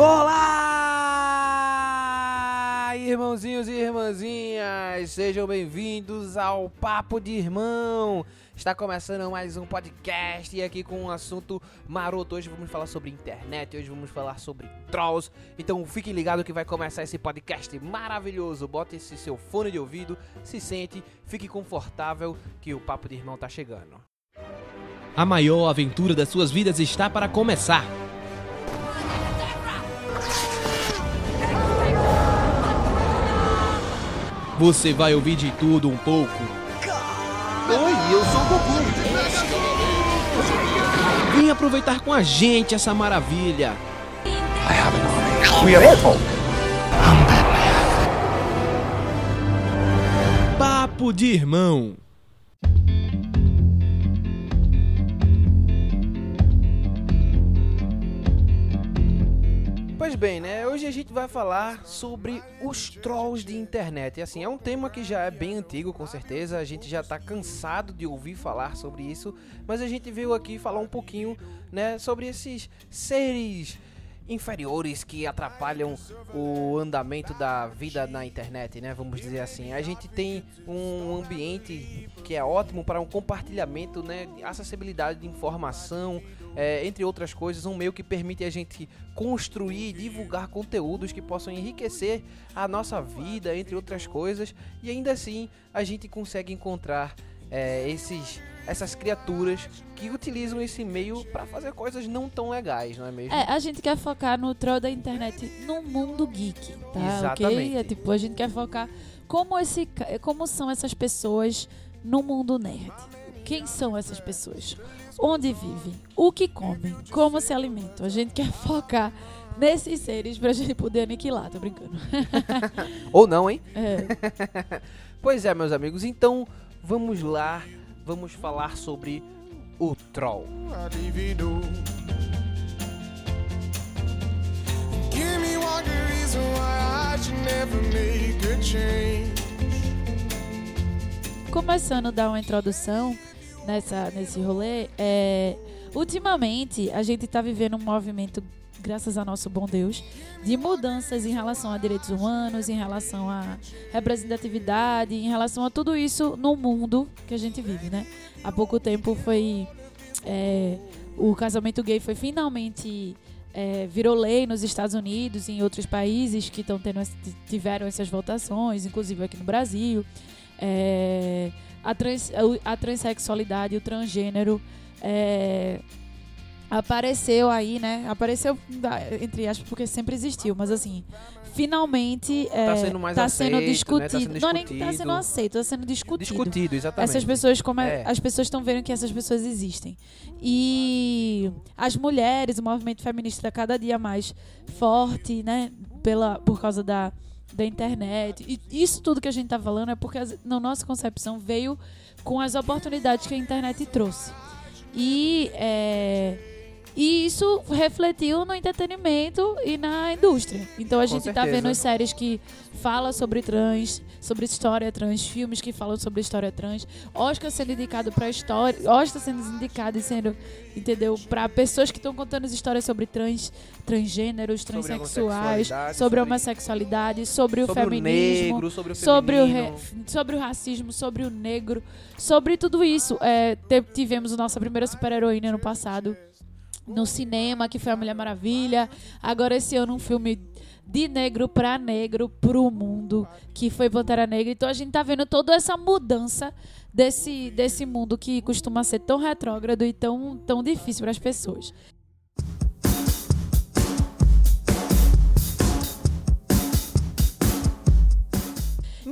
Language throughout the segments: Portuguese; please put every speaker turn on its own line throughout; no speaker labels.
Olá, irmãozinhos e irmãzinhas, sejam bem-vindos ao Papo de Irmão. Está começando mais um podcast e aqui com um assunto maroto. Hoje vamos falar sobre internet, hoje vamos falar sobre trolls. Então fiquem ligados que vai começar esse podcast maravilhoso. Bota esse seu fone de ouvido, se sente, fique confortável que o Papo de Irmão tá chegando.
A maior aventura das suas vidas está para começar. Você vai ouvir de tudo um pouco.
Oi, eu sou o Goku.
Vem aproveitar com a gente essa maravilha.
We are Apple.
Papo de irmão.
Pois bem, né? Hoje a gente vai falar sobre os trolls de internet. E assim, é um tema que já é bem antigo, com certeza. A gente já tá cansado de ouvir falar sobre isso, mas a gente veio aqui falar um pouquinho, né, sobre esses seres inferiores que atrapalham o andamento da vida na internet, né? Vamos dizer assim. A gente tem um ambiente que é ótimo para um compartilhamento, né? de Acessibilidade de informação, é, entre outras coisas, um meio que permite a gente construir e divulgar conteúdos que possam enriquecer a nossa vida, entre outras coisas, e ainda assim a gente consegue encontrar é, esses essas criaturas que utilizam esse meio para fazer coisas não tão legais, não é mesmo?
É, a gente quer focar no troll da internet no mundo geek, tá?
Exatamente.
Ok? É tipo, a gente quer focar como, esse, como são essas pessoas no mundo nerd. Quem são essas pessoas? Onde vivem? O que comem? Como se alimentam? A gente quer focar nesses seres pra gente poder aniquilar, tô brincando.
Ou não, hein?
É.
Pois é, meus amigos, então vamos lá, vamos falar sobre o troll.
Give me one good reason why I should never make a change.
Começando a dar uma introdução nessa, nesse rolê, é, ultimamente a gente está vivendo um movimento, graças a nosso bom Deus, de mudanças em relação a direitos humanos, em relação à representatividade, em relação a tudo isso no mundo que a gente vive, né? Há pouco tempo foi. é, o casamento gay foi finalmente. é, virou lei nos Estados Unidos e em outros países que estão tendo, tiveram essas votações, inclusive aqui no Brasil. É, a, trans, a transexualidade, o transgênero é, apareceu aí, né? Apareceu entre aspas porque sempre existiu, mas assim, finalmente é,
Tá sendo mais
tá sendo
aceito, né? Tá
discutido.
sendo
Não, nem tá
discutido.
sendo aceito, tá sendo discutido.
Discutido, exatamente.
Essas pessoas, como é-
É.
as pessoas estão vendo que essas pessoas existem. E as mulheres, o movimento feminista cada dia mais forte, né? Pela, por causa da, da internet. E isso tudo que a gente tá falando é porque, na nossa concepção, veio com as oportunidades que a internet trouxe. E, é, e isso refletiu no entretenimento e na indústria. Então a
Com
gente tá
certeza.
vendo séries que falam sobre trans, sobre história trans, filmes que falam sobre história trans, Oscar sendo indicado para história, Oscar sendo indicado e sendo, entendeu, para pessoas que estão contando as histórias sobre trans, transgêneros,
Sobre
transexuais,
homossexualidade,
sobre,
sobre-
a homossexualidade, sobre o
sobre o
feminismo,
negro, sobre o
sobre o, re- sobre o racismo, sobre o negro, sobre tudo isso. É, tivemos nossa primeira super-heroína ano passado no cinema, que foi a Mulher Maravilha. Agora esse ano um filme de negro pra negro pro mundo, que foi Pantera Negra. Então a gente tá vendo toda essa mudança desse, desse mundo que costuma ser tão retrógrado e tão, tão difícil para as pessoas.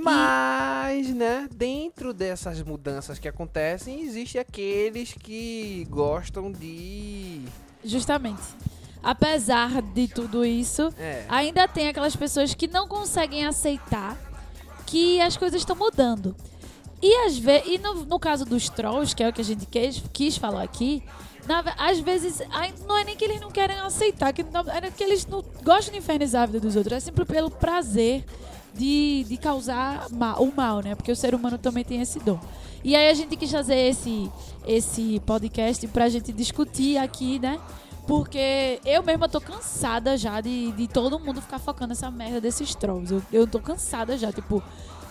Mas, né, dentro dessas mudanças que acontecem, existe aqueles que gostam de.
Justamente. Apesar de tudo isso,
É.
ainda tem aquelas pessoas que não conseguem aceitar que as coisas estão mudando. E, às ve e no, no caso dos trolls, que é o que a gente quis, quis falar aqui, na às vezes não é nem que eles não querem aceitar, que não, é que eles não gostam de infernizar a vida dos outros, é sempre pelo prazer de, de causar ma- o mal, né? Porque o ser humano também tem esse dom. E aí a gente quis fazer esse, esse podcast pra gente discutir aqui, né? Porque eu mesma tô cansada já de, de todo mundo ficar focando nessa merda desses trolls. Eu, eu tô cansada já, tipo.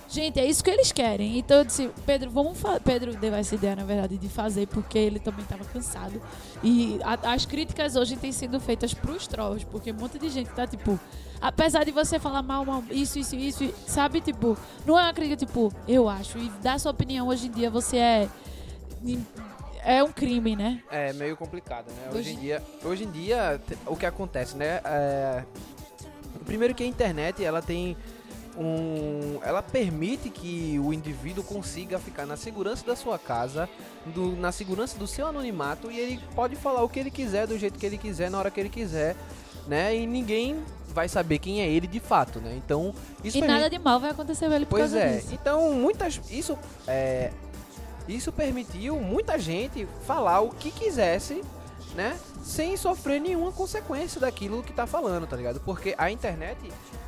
Gente, é isso que eles querem. Então eu disse, Pedro, vamos. Pedro deu essa ideia, na verdade, de fazer, porque ele também tava cansado. E a- as críticas hoje têm sido feitas pros trolls, porque um monte de gente tá, tipo. Apesar de você falar mal, mal, isso, isso, isso, sabe, tipo, não é uma crítica, tipo, eu acho. E dar sua opinião hoje em dia você é. É um crime, né?
É meio complicado, né? Hoje,
Hoje-
em dia, hoje em dia o que acontece, né? É, primeiro que a internet ela tem um, ela permite que o indivíduo consiga ficar na segurança da sua casa, do- na segurança do seu anonimato e ele pode falar o que ele quiser do jeito que ele quiser na hora que ele quiser, né? E ninguém vai saber quem é ele de fato, né? Então isso
e
permite-
nada de mal vai acontecer com ele por
Pois
causa
é.
disso.
Então, muitas isso é isso permitiu muita gente falar o que quisesse, né, sem sofrer nenhuma consequência daquilo que tá falando, tá ligado? Porque a internet,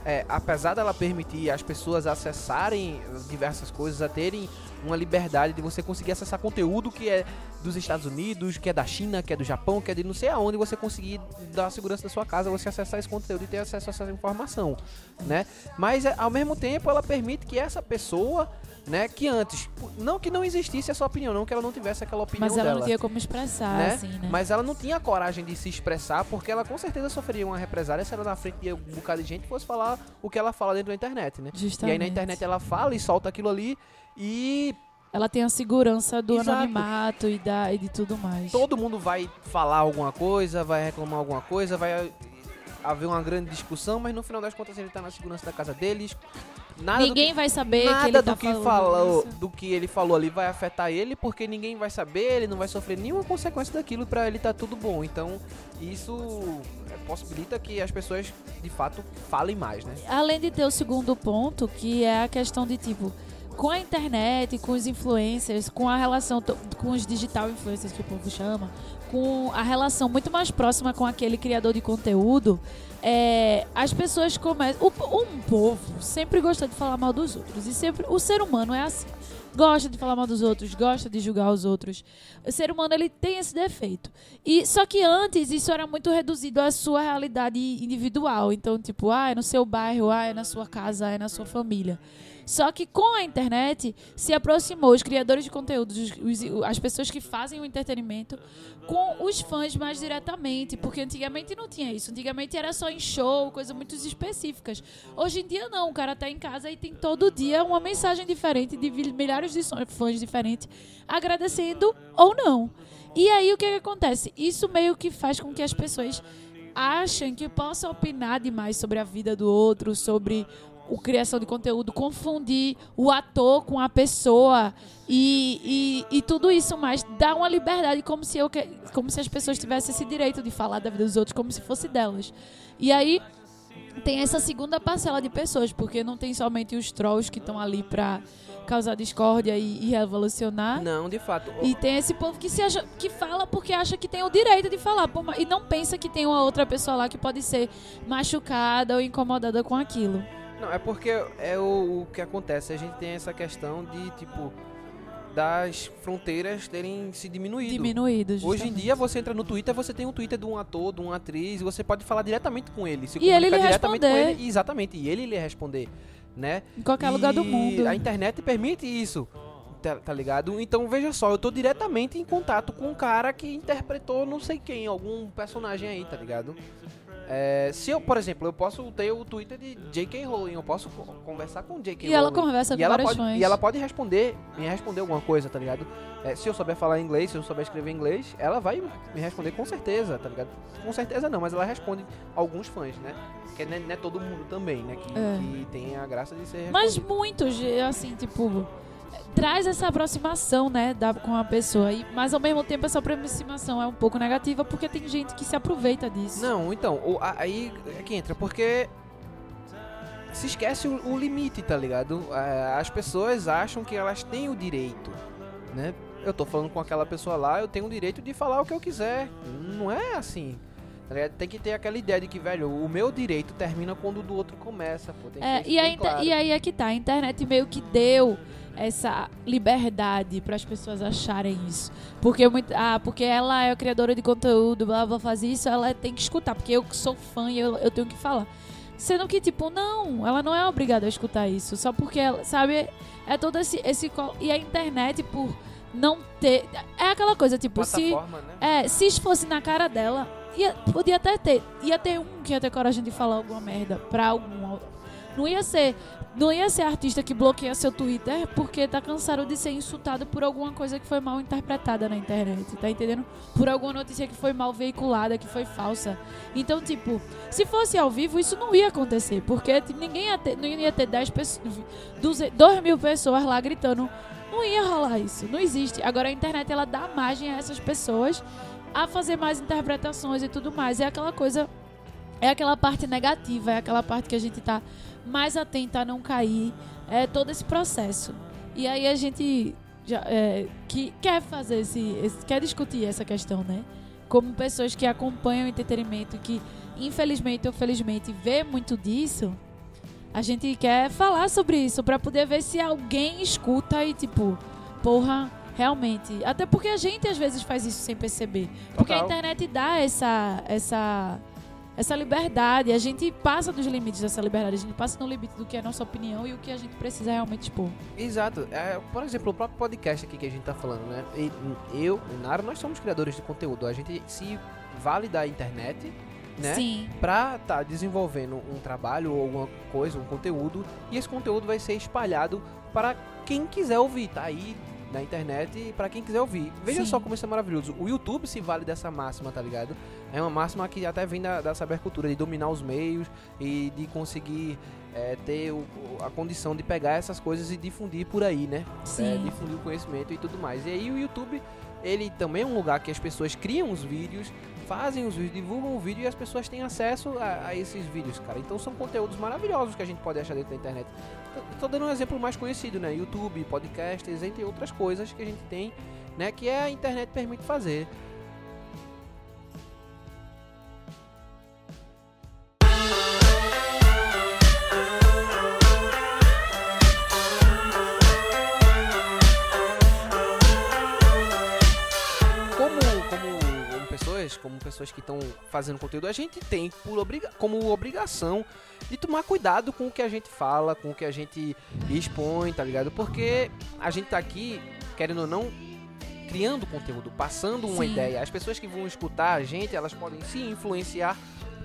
é, apesar dela permitir as pessoas acessarem diversas coisas, a terem uma liberdade de você conseguir acessar conteúdo que é dos Estados Unidos, que é da China, que é do Japão, que é de não sei aonde, você conseguir dar segurança da sua casa, você acessar esse conteúdo e ter acesso a essa informação, né? Mas é, ao mesmo tempo ela permite que essa pessoa, né, que antes, não que não existisse a sua opinião, não que ela não tivesse aquela opinião
Mas ela
dela,
não tinha como expressar,
né?
assim, né?
Mas ela não tinha coragem de se expressar porque ela com certeza sofreria uma represália se ela na frente de um bocado de gente fosse falar o que ela fala dentro da internet, né? E
Justamente.
aí na internet ela fala e solta aquilo ali e
Ela tem a segurança do
Exato.
anonimato e, da, e de tudo mais.
todo mundo vai falar alguma coisa, vai reclamar alguma coisa, vai haver uma grande discussão, mas no final das contas ele tá na segurança da casa deles. Nada
Ninguém vai saber
Nada
que ele tá
do que
falando
falou, do que ele falou ali vai afetar ele, porque ninguém vai saber, ele não vai sofrer nenhuma consequência daquilo pra ele tá tudo bom. Então, isso é, possibilita que as pessoas de fato falem mais, né?
Além de ter o segundo ponto, que é a questão de tipo, com a internet, com os influencers, com a relação com os digital influencers que o povo chama, com a relação muito mais próxima com aquele criador de conteúdo, é, as pessoas começam. Um povo sempre gosta de falar mal dos outros. E sempre. O ser humano é assim. Gosta de falar mal dos outros, gosta de julgar os outros. O ser humano ele tem esse defeito. E só que antes isso era muito reduzido à sua realidade individual. Então, tipo, ah, é no seu bairro, ah, é na sua casa, ah, é na sua família. Só que com a internet se aproximou os criadores de conteúdo, os- os- as pessoas que fazem o entretenimento com os fãs mais diretamente, porque antigamente não tinha isso. Antigamente era só em show, coisas muito específicas. Hoje em dia não, o cara tá em casa e tem todo dia uma mensagem diferente de milhares de fãs diferentes agradecendo ou não. E aí o que, que acontece? Isso meio que faz com que as pessoas achem que possam opinar demais sobre a vida do outro, sobre o criação de conteúdo, confundir o ator com a pessoa e, e, e tudo isso mais. Dá uma liberdade como se, eu, como se as pessoas tivessem esse direito de falar da vida dos outros como se fosse delas. E aí tem essa segunda parcela de pessoas, porque não tem somente os trolls que estão ali pra causar discórdia e, e revolucionar.
Não, de fato.
E tem esse povo que se acha, que fala porque acha que tem o direito de falar e não pensa que tem uma outra pessoa lá que pode ser machucada ou incomodada com aquilo.
Não, é porque é o, o que acontece. A gente tem essa questão de, tipo, das fronteiras terem se diminuído.
Diminuído.
Hoje em
justamente.
dia você entra no Twitter, você tem um Twitter de um ator, de uma atriz, e você pode falar diretamente com ele. Se
E ele lhe
diretamente
responder.
com ele. Exatamente, e ele lhe responder, né?
em qualquer lugar do
E
mundo.
A internet permite isso. Tá, tá ligado? Então veja só, eu tô diretamente em contato com um cara que interpretou não sei quem, algum personagem aí, tá ligado? É, se eu, por exemplo, eu posso ter o Twitter de J.K. Rowling, eu posso co- conversar com J.K.
E ela conversa
e
com
ela pode,
fãs.
E ela pode responder, me responder alguma coisa, tá ligado? É, se eu souber falar inglês, se eu souber escrever inglês, ela vai me responder com certeza, tá ligado? Com certeza não, mas ela responde alguns fãs, né? Porque não é, não é todo mundo também, né? Que,
É.
que tem a graça de ser
Mas muitos, assim, tipo, traz essa aproximação, né, da, com a pessoa. E, mas ao mesmo tempo essa aproximação é um pouco negativa porque tem gente que se aproveita disso.
Não, então, o- a- aí é que entra, porque se esquece o, o limite, tá ligado? É, As pessoas acham que elas têm o direito, né? Eu tô falando com aquela pessoa lá, eu tenho o direito de falar o que eu quiser. Não é assim. Tá? Tem que ter aquela ideia de que, velho, o meu direito termina quando o do outro começa, pô.
É, e,
bem claro.
e aí é que tá, a internet meio que deu essa liberdade para as pessoas acharem isso. Porque muito, ah, porque ela é a criadora de conteúdo, blá blá faz isso, ela tem que escutar, porque eu sou fã e eu, eu tenho que falar. Sendo que, tipo, não, ela não é obrigada a escutar isso. Só porque ela, sabe, é todo esse. esse e a internet, por não ter. É aquela coisa, tipo, se.
Né?
É, se fosse na cara dela, ia, podia até ter. Ia ter um que ia ter coragem de falar alguma merda pra algum. Não ia ser. Não ia ser artista que bloqueia seu Twitter porque tá cansado de ser insultado por alguma coisa que foi mal interpretada na internet, tá entendendo? Por alguma notícia que foi mal veiculada, que foi falsa. Então, tipo, se fosse ao vivo, isso não ia acontecer, porque ninguém ia ter, não ia ter 10 pessoas, 2 mil pessoas lá gritando. Não ia rolar isso, não existe. Agora a internet ela dá margem a essas pessoas a fazer mais interpretações e tudo mais. É aquela coisa, é aquela parte negativa, é aquela parte que a gente tá mais atenta a não cair, é todo esse processo. E aí a gente já, é, que quer fazer esse, esse- quer discutir essa questão, né? Como pessoas que acompanham o entretenimento, que infelizmente ou felizmente vê muito disso, a gente quer falar sobre isso pra poder ver se alguém escuta e tipo, porra, realmente. Até porque a gente às vezes faz isso sem perceber. Porque a
Total.
internet dá essa essa essa liberdade, a gente passa dos limites dessa liberdade, a gente passa no limite do que é a nossa opinião e o que a gente precisa realmente expor.
Exato. É, por exemplo, o próprio podcast aqui que a gente tá falando, né? Eu Nara, nós somos criadores de conteúdo. A gente se vale da internet, né?
Sim.
Pra estar desenvolvendo um trabalho ou alguma coisa, um conteúdo, e esse conteúdo vai ser espalhado para quem quiser ouvir, tá aí na internet para quem quiser ouvir. Veja
Sim.
só como isso é maravilhoso. O YouTube se vale dessa máxima, tá ligado? É uma máxima que até vem da, da sabercultura, de dominar os meios e de conseguir é, ter o- a condição de pegar essas coisas e difundir por aí, né? É,
Sim.
difundir o conhecimento e tudo mais. E aí o YouTube, ele também é um lugar que as pessoas criam os vídeos, fazem os vídeos, divulgam o vídeo e as pessoas têm acesso a, a esses vídeos, cara. Então são conteúdos maravilhosos que a gente pode achar dentro da internet. Tô dando um exemplo mais conhecido, né? YouTube, podcasts, entre outras coisas que a gente tem, né? Que é a internet permite fazer. Como pessoas que estão fazendo conteúdo, a gente tem por obriga como obrigação de tomar cuidado com o que a gente fala, com o que a gente expõe, tá ligado? Porque a gente tá aqui, querendo ou não, criando conteúdo, passando uma
Sim.
ideia. As pessoas que vão escutar a gente, elas podem se influenciar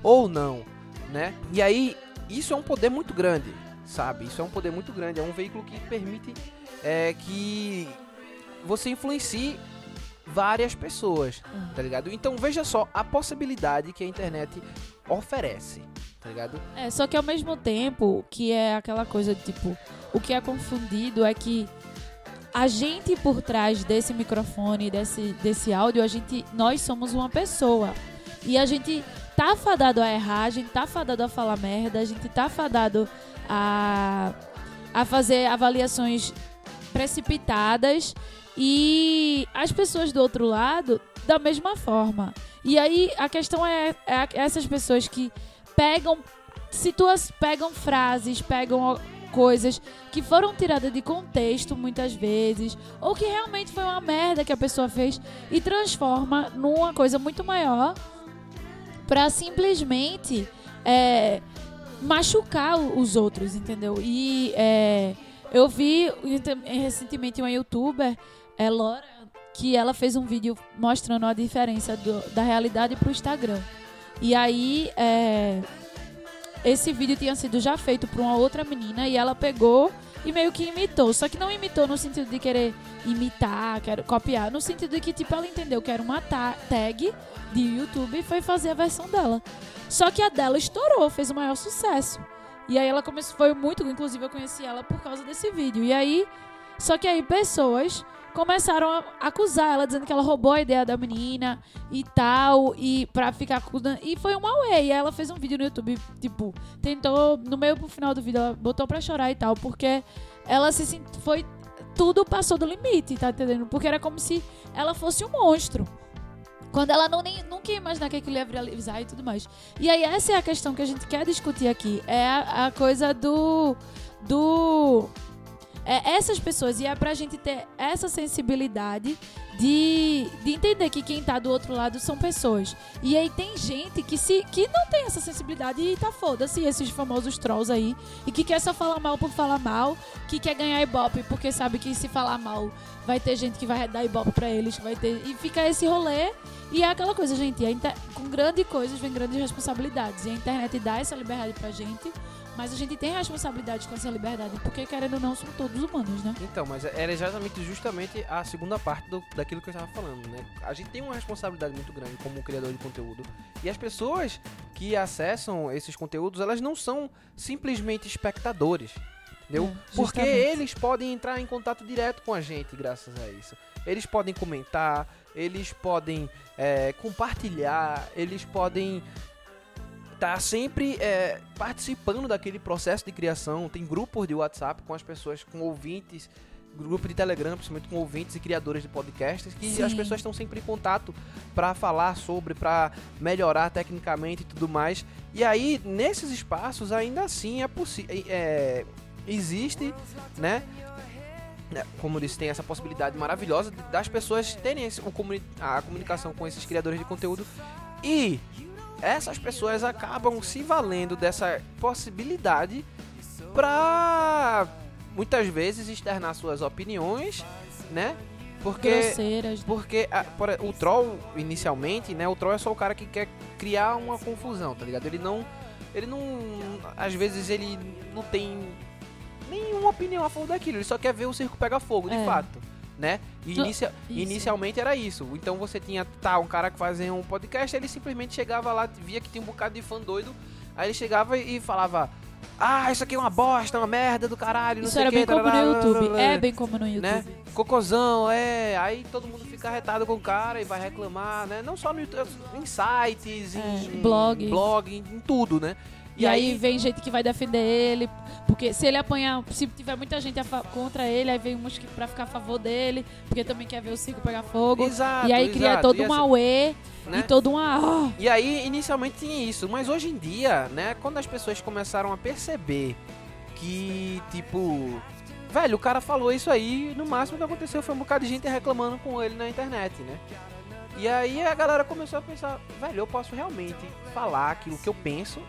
ou não, né? E aí, isso é um poder muito grande, sabe? Isso é um poder muito grande, é um veículo que permite é, que você influencie várias pessoas, tá ligado? Então veja só a possibilidade que a internet oferece, tá ligado?
É, só que ao mesmo tempo que é aquela coisa de tipo, o que é confundido é que a gente por trás desse microfone, desse, desse áudio, a gente, nós somos uma pessoa. E a gente tá fadado a errar, a gente tá fadado a falar merda, a gente tá fadado a, a fazer avaliações precipitadas e as pessoas do outro lado da mesma forma. E aí a questão é, é essas pessoas que pegam situações, pegam frases, pegam coisas que foram tiradas de contexto muitas vezes, ou que realmente foi uma merda que a pessoa fez e transforma numa coisa muito maior pra simplesmente é, machucar os outros, entendeu? E é, eu vi ente- recentemente uma youtuber, é Laura, que ela fez um vídeo mostrando a diferença do- da realidade pro Instagram. E aí, é, esse vídeo tinha sido já feito por uma outra menina e ela pegou e meio que imitou. Só que não imitou no sentido de querer imitar, quero copiar, no sentido de que tipo ela entendeu que era uma ta- tag de YouTube e foi fazer a versão dela. Só que a dela estourou, fez o maior sucesso. E aí ela começou, foi muito, inclusive eu conheci ela por causa desse vídeo. E aí, só que aí pessoas começaram a acusar ela, dizendo que ela roubou a ideia da menina e tal, e pra ficar acusando. E foi uma way. Ela fez um vídeo no YouTube, tipo, tentou, no meio pro final do vídeo, ela botou pra chorar e tal, porque ela se sent... foi. Tudo passou do limite, tá entendendo? Porque era como se ela fosse um monstro. Quando ela não, nem, nunca ia imaginar que aquilo ia viralizar e tudo mais. E aí essa é a questão que a gente quer discutir aqui. É a, a coisa do. do. É essas pessoas, e é pra gente ter essa sensibilidade de, de entender que quem tá do outro lado são pessoas. E aí tem gente que se que não tem essa sensibilidade e tá foda-se esses famosos trolls aí. E que quer só falar mal por falar mal, que quer ganhar ibope porque sabe que se falar mal vai ter gente que vai dar ibope pra eles, vai ter. E fica esse rolê. E é aquela coisa, gente, inter- com grandes coisas vem grandes responsabilidades. E a internet dá essa liberdade pra gente, mas a gente tem responsabilidade com essa liberdade, porque querendo ou não, são todos humanos, né?
Então, mas era exatamente justamente a segunda parte do- daquilo que eu estava falando, né? A gente tem uma responsabilidade muito grande como criador de conteúdo. E as pessoas que acessam esses conteúdos, elas não são simplesmente espectadores. Entendeu?
É,
Porque eles podem entrar em contato direto com a gente graças a isso. Eles podem comentar, eles podem é, compartilhar, eles podem estar sempre é, participando daquele processo de criação. Tem grupos de WhatsApp com as pessoas, com ouvintes, grupo de Telegram, principalmente com ouvintes e criadores de podcasts, que
Sim.
as pessoas estão sempre em contato para falar sobre, para melhorar tecnicamente e tudo mais. E aí, nesses espaços, ainda assim é possível. É, existe, né? né, Como eu disse, tem essa possibilidade maravilhosa das pessoas terem esse- comuni- a comunicação com esses criadores de conteúdo e essas pessoas acabam se valendo dessa possibilidade pra muitas vezes externar suas opiniões, né? Porque
Grosseiras.
porque a- por- o troll inicialmente, né? O troll é só o cara que quer criar uma confusão, tá ligado? Ele não ele não às vezes ele não tem nenhuma opinião a favor daquilo, ele só quer ver o circo pegar fogo, de
É.
fato, né? E inicia- inicialmente era isso. Então você tinha tá um cara que fazia um podcast, ele simplesmente chegava lá, via que tinha um bocado de fã doido, aí ele chegava e falava: "Ah, isso aqui é uma bosta, uma merda do caralho, não
Isso
sei
era
o quê,
bem como no
tarará,
YouTube. É bem como no YouTube.
né? Cocôzão, é. Aí todo mundo fica arretado com o cara e vai reclamar, né? Não só no YouTube, em sites,
É,
em
blog.
blog, em, em tudo, né?
E, aí, vem gente que vai defender ele, porque se ele apanhar, se tiver muita gente contra ele, aí vem uns que pra ficar a favor dele, porque também quer ver o circo pegar fogo.
Exato,
e aí cria
exato.
todo
E
um auê
né?
e todo um ah,
E aí, inicialmente tinha isso, mas hoje em dia, né, quando as pessoas começaram a perceber que, tipo, velho, o cara falou isso aí, no máximo que aconteceu foi um bocado de gente reclamando com ele na internet, né? E aí a galera começou a pensar, velho, eu posso realmente falar aquilo que eu penso,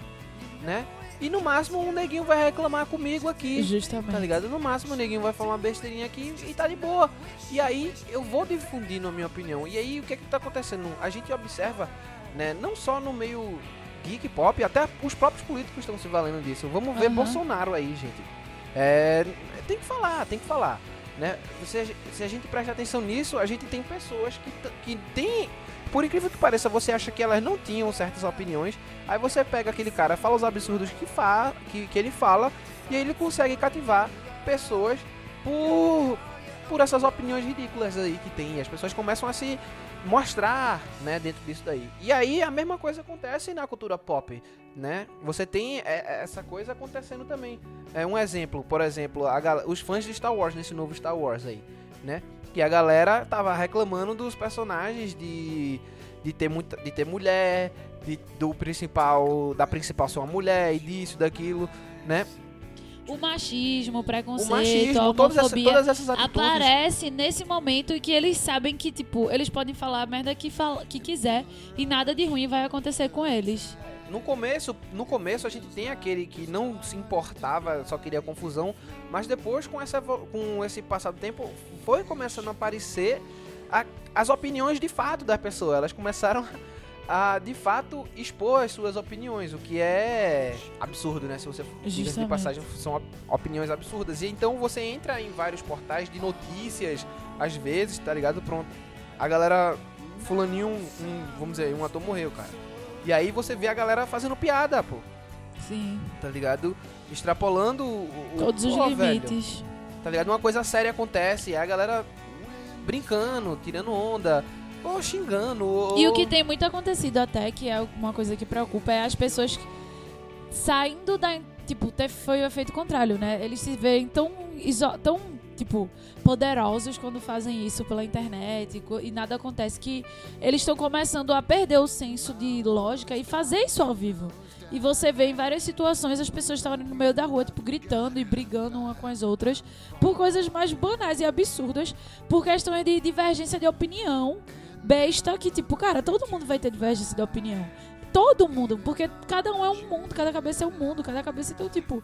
né? E no máximo um neguinho vai reclamar comigo aqui.
justamente.
Tá ligado? No máximo o neguinho vai falar uma besteirinha aqui e tá de boa. E aí eu vou difundindo a minha opinião. E aí o que é que tá acontecendo? A gente observa, né, não só no meio geek pop, até os próprios políticos estão se valendo disso. Vamos ver
Aham.
Bolsonaro aí, gente. É, tem que falar, tem que falar. Né? Se, se a gente presta atenção nisso, a gente tem pessoas que, que tem. Por incrível que pareça, você acha que elas não tinham certas opiniões. Aí você pega aquele cara, fala os absurdos que, fa, que, que ele fala, e aí ele consegue cativar pessoas por, por essas opiniões ridículas aí que tem. As pessoas começam a se mostrar, né, dentro disso daí. E aí a mesma coisa acontece na cultura pop, né? Você tem é, é, essa coisa acontecendo também. É um exemplo, por exemplo, a os fãs de Star Wars nesse novo Star Wars aí, né? Que a galera tava reclamando dos personagens de de ter muita de ter mulher, de, do principal da principal ser uma mulher e disso, daquilo, né?
O machismo, o preconceito,
o machismo,
a
todas essas,
homofobia
todas essas
aparece nesse momento em que eles sabem que, tipo, eles podem falar a merda que, fala, que quiser e nada de ruim vai acontecer com eles.
No começo, no começo a gente tem aquele que não se importava, só queria confusão, mas depois com essa com esse passar do tempo foi começando a aparecer a- as opiniões de fato da pessoa. Elas começaram a de fato expor as suas opiniões, o que é absurdo, né? Se você diga de passagem, são op- opiniões absurdas. E então você entra em vários portais de notícias, às vezes, tá ligado? Pronto. A galera fulaninho, um, vamos dizer, um ator morreu, cara. E aí você vê a galera fazendo piada, pô.
Sim.
Tá ligado? Extrapolando o, o-
Todos os
pô, velho,
limites.
tá ligado? Uma coisa séria acontece, e a galera brincando, tirando onda, ou xingando. Ou...
E o que tem muito acontecido até, que é uma coisa que preocupa, é as pessoas saindo da. Tipo, foi o efeito contrário, né? Eles se veem tão, tão tipo, poderosos quando fazem isso pela internet e e nada acontece. Que eles estão começando a perder o senso de lógica e fazer isso ao vivo. E você vê em várias situações as pessoas estão ali no meio da rua, tipo, gritando e brigando uma com as outras por coisas mais banais e absurdas, por questões de divergência de opinião besta que, tipo, cara, todo mundo vai ter divergência de opinião. Todo mundo, porque cada um é um mundo, cada cabeça é um mundo, cada cabeça então, tipo,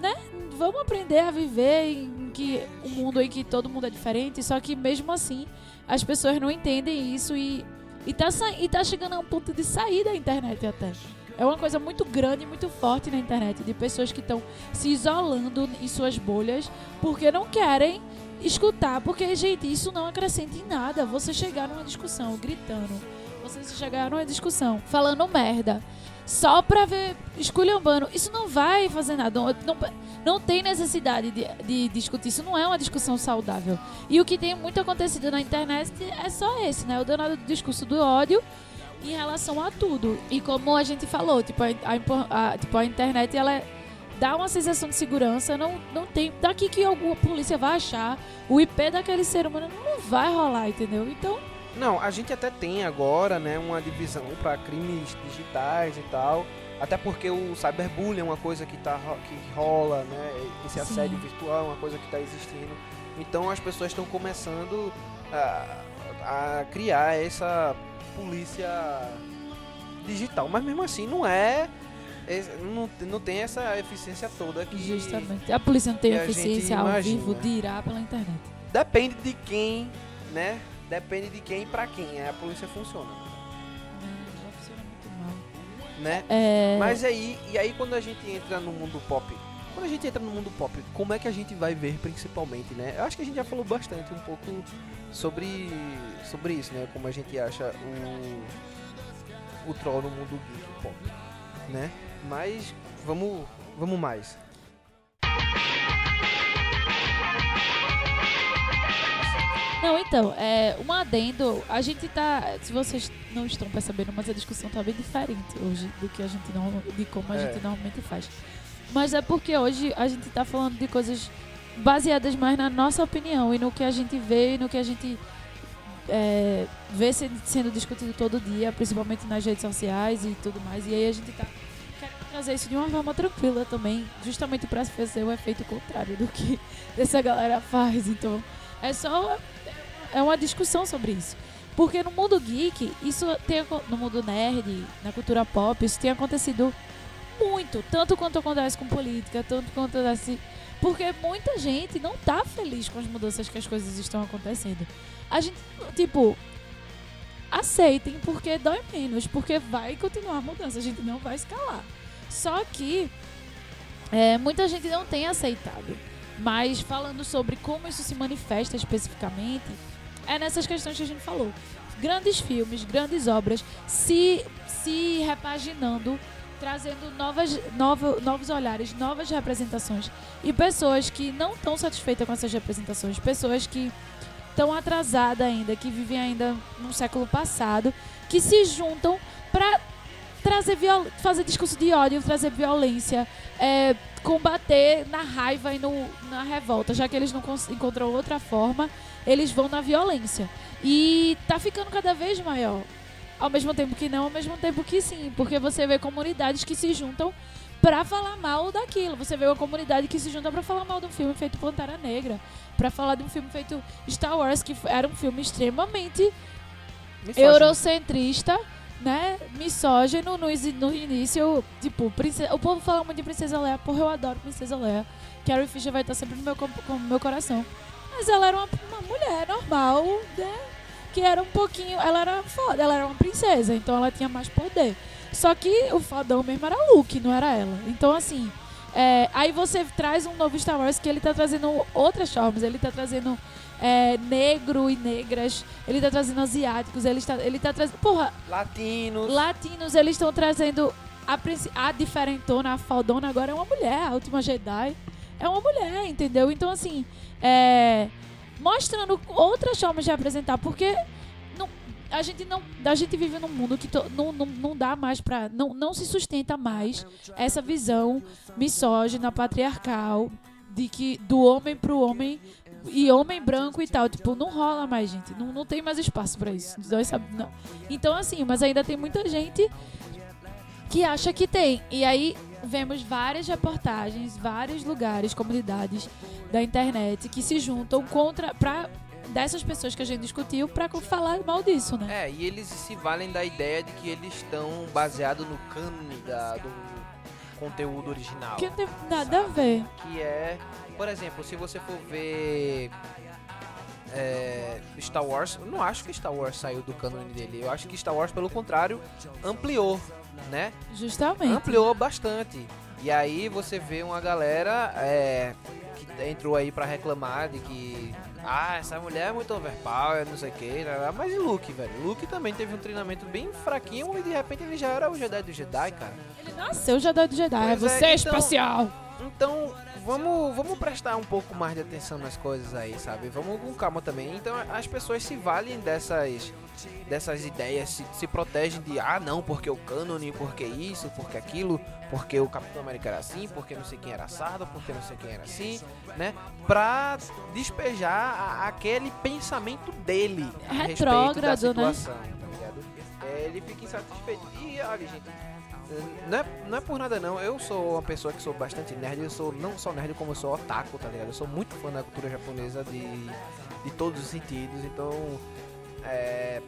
né? Vamos aprender a viver em que um mundo em que todo mundo é diferente, só que mesmo assim as pessoas não entendem isso e, e, tá, e tá chegando a um ponto de sair da internet até. É uma coisa muito grande e muito forte na internet, de pessoas que estão se isolando em suas bolhas porque não querem escutar, porque, gente, isso não acrescenta em nada. Você chegar numa discussão gritando, você chegar numa discussão falando merda, só pra ver esculhambando, isso não vai fazer nada. Não, não, não tem necessidade de, de discutir, isso não é uma discussão saudável. E o que tem muito acontecido na internet é só esse, né? O danado do discurso do ódio em relação a tudo. E como a gente falou, tipo, a, a a- tipo, a internet, ela dá uma sensação de segurança, não, não tem... Daqui que alguma polícia vai achar o IP daquele ser humano, não vai rolar, entendeu? Então,
Não, a gente até tem agora, né, uma divisão para crimes digitais e tal. Até porque o cyberbullying é uma coisa que, tá, que rola, né? Esse
Sim.
assédio virtual é uma coisa que está existindo. Então as pessoas estão começando a, a criar essa polícia digital. Mas mesmo assim não é. não, não tem essa eficiência toda que.
justamente, a polícia não tem eficiência ao
imagina.
vivo de irá pela internet.
Depende de quem, né? Depende de quem e pra quem aí a polícia funciona,
Não, funciona muito mal.
né?
É,
Mas aí, e aí quando a gente entra no mundo pop, quando a gente entra no mundo pop, como é que a gente vai ver principalmente, né? Eu acho que a gente já falou bastante um pouco sobre sobre isso, né? Como a gente acha o o troll no mundo geek pop, né? Mas vamos vamos mais.
Não, então, é, um adendo, a gente tá. Se vocês não estão percebendo, mas a discussão tá bem diferente hoje do que a gente não. de como a
É.
gente normalmente faz. Mas é porque hoje a gente tá falando de coisas baseadas mais na nossa opinião e no que a gente vê e no que a gente é, vê se- sendo discutido todo dia, principalmente nas redes sociais e tudo mais. E aí a gente tá querendo trazer isso de uma forma tranquila também, justamente pra fazer o efeito contrário do que essa galera faz. Então, é só é uma discussão sobre isso. Porque no mundo geek, isso tem no mundo nerd, na cultura pop, isso tem acontecido muito, tanto quanto acontece com política, tanto quanto acontece porque muita gente não tá feliz com as mudanças que as coisas estão acontecendo. A gente, tipo, aceitem porque dói menos, porque vai continuar a mudança, a gente não vai escalar. Só que é, muita gente não tem aceitado. Mas falando sobre como isso se manifesta especificamente, é nessas questões que a gente falou. Grandes filmes, grandes obras se, se repaginando, trazendo novas, novo, novos olhares, novas representações. E pessoas que não estão satisfeitas com essas representações, pessoas que estão atrasadas ainda, que vivem ainda no século passado, que se juntam para trazer fazer discurso de ódio, trazer violência, é, combater na raiva e no, na revolta, já que eles não encontram outra forma, eles vão na violência. E tá ficando cada vez maior. Ao mesmo tempo que não, ao mesmo tempo que sim, porque você vê comunidades que se juntam pra falar mal daquilo. Você vê uma comunidade que se junta pra falar mal de um filme feito Pantera Negra, pra falar de um filme feito Star Wars, que era um filme extremamente
Misógino.
eurocentrista, né? Misógino no, no início, tipo, princesa, o povo fala muito de Princesa Leia, porra, eu adoro Princesa Leia. Carrie Fisher vai estar sempre no meu, com, com o meu coração. Mas ela era uma, uma mulher normal, né? Que era um pouquinho. Ela era foda, ela era uma princesa, então ela tinha mais poder. Só que o fodão mesmo era Luke, não era ela. Então, assim. é, aí você traz um novo Star Wars que ele tá trazendo outras formas. Ele tá trazendo é, negro e negras. Ele tá trazendo asiáticos. Ele está, ele tá trazendo. Porra,
Latinos.
latinos, eles estão trazendo a, a diferentona, a faldona agora é uma mulher, a última Jedi é uma mulher, entendeu? Então, assim, é, mostrando outras formas de representar, porque não, a gente não, a gente vive num mundo que to- não, não, não dá mais pra, não, não se sustenta mais essa visão misógina, patriarcal, de que do homem pro homem E homem branco e tal. Tipo, não rola mais, gente. Não, não tem mais espaço pra isso. Então, assim, mas ainda tem muita gente que acha que tem. E aí vemos várias reportagens, vários lugares, comunidades da internet que se juntam contra pra dessas pessoas que a gente discutiu pra falar mal disso, né?
É, e eles se valem da ideia de que eles estão baseados no cânone da- do conteúdo original.
Que não tem nada a ver.
Que é, por exemplo, se você for ver é, Star Wars, eu não acho que Star Wars saiu do cânone dele. Eu acho que Star Wars, pelo contrário, ampliou, né?
Justamente.
Ampliou bastante. E aí você vê uma galera é, que entrou aí pra reclamar de que ah, essa mulher é muito overpower, não sei o que, mas e Luke, velho? Luke também teve um treinamento bem fraquinho e de repente ele já era o Jedi do Jedi, cara.
Ele nasceu Jedi do Jedi.
Pois é,
Você é,
então-
espacial.
Então, vamos, vamos prestar um pouco mais de atenção nas coisas aí, sabe? Vamos com calma também. Então, as pessoas se valem dessas dessas ideias, se, se protegem de ah, não, porque o cânone, porque isso, porque aquilo, porque o Capitão América era assim, porque não sei quem era assado, porque não sei quem era assim, né? Pra despejar a- aquele pensamento dele a respeito da
né?
situação, tá ligado? É, ele fica insatisfeito. E olha, gente, não é, não é por nada não, eu sou uma pessoa que sou bastante nerd, eu sou não só nerd como eu sou otaku, tá ligado? Eu sou muito fã da cultura japonesa de, de todos os sentidos, então é,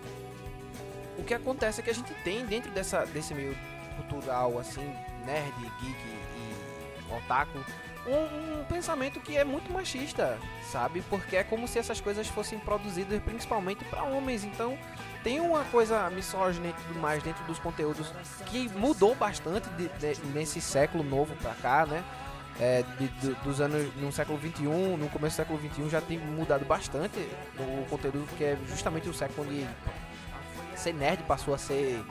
o que acontece é que a gente tem dentro dessa, desse meio cultural assim, nerd, geek e otaku, um, um pensamento que é muito machista, sabe? Porque é como se essas coisas fossem produzidas principalmente para homens, então tem uma coisa misógina e tudo mais dentro dos conteúdos que mudou bastante de- de- nesse século novo pra cá, né? É, de- do- dos anos no século 21, no começo do século 21 já tem mudado bastante o conteúdo que é justamente o século onde ser nerd passou a ser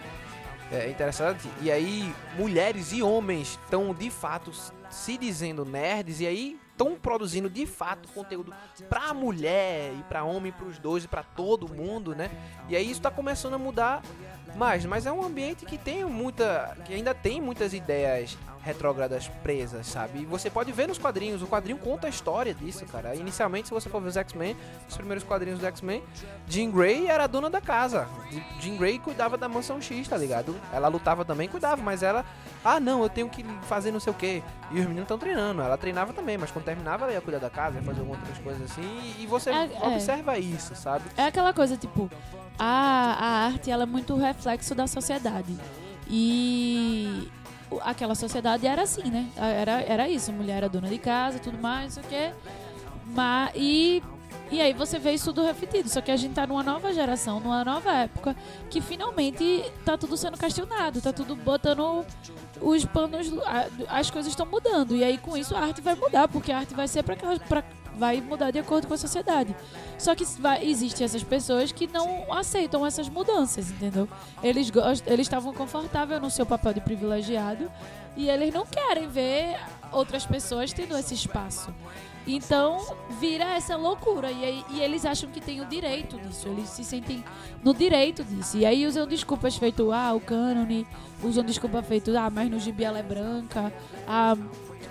é, interessante. E aí mulheres e homens estão de fato se dizendo nerds e aí estão produzindo de fato conteúdo pra mulher e pra homem, pros dois e pra todo mundo, né? E aí isso tá começando a mudar mais, mas é um ambiente que tem muita, que ainda tem muitas ideias retrógradas presas, sabe? E você pode ver nos quadrinhos, o quadrinho conta a história disso, cara. Inicialmente, se você for ver os X-Men, os primeiros quadrinhos do X-Men, Jean Grey era a dona da casa. Jean Grey cuidava da mansão X, tá ligado? Ela lutava também, cuidava, mas ela, ah, não, eu tenho que fazer não sei o quê. E os meninos estão treinando. Ela treinava também, mas quando terminava ela ia cuidar da casa, ia fazer algumas outras coisas assim, e você
É, é.
observa isso, sabe?
É aquela coisa, tipo, a, a arte ela é muito reflexo da sociedade. E aquela sociedade era assim, né? Era, era isso, mulher era dona de casa, tudo mais, não sei o quê. Mas, e, e aí você vê isso tudo refletido. Só que a gente tá numa nova geração, numa nova época, que finalmente tá tudo sendo questionado, tá tudo botando os panos. a- As coisas estão mudando. E aí com isso a arte vai mudar, porque a arte vai ser para pra, vai mudar de acordo com a sociedade. Só que vai, existem essas pessoas que não aceitam essas mudanças, entendeu? Eles gost- eles estavam confortáveis no seu papel de privilegiado e eles não querem ver outras pessoas tendo esse espaço. Então vira essa loucura e, aí- e eles acham que tem o direito disso, eles se sentem no direito disso. E aí usam desculpas feito ah, o cânone, usam desculpa feito ah, mas no gibi ela é branca, ah,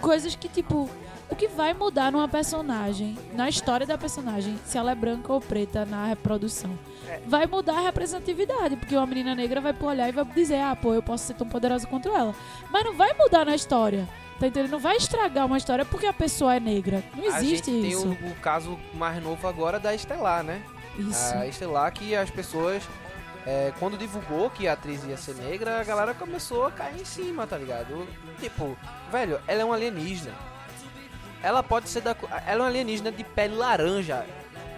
coisas que tipo o que vai mudar numa personagem, na história da personagem, se ela é branca ou preta na reprodução? Vai mudar a representatividade, porque uma menina negra vai olhar e vai dizer, ah, pô, eu posso ser tão poderosa quanto ela. Mas não vai mudar na história. Tá entendendo? Não vai estragar uma história porque a pessoa é negra. Não
a gente
existe
tem
isso.
o, o caso mais novo agora da Estelar, né?
Isso.
A Estelar que as pessoas, é, quando divulgou que a atriz ia ser negra, a galera começou a cair em cima, tá ligado? Tipo, velho, ela é uma alienígena. Ela pode ser da. Ela é uma alienígena de pele laranja,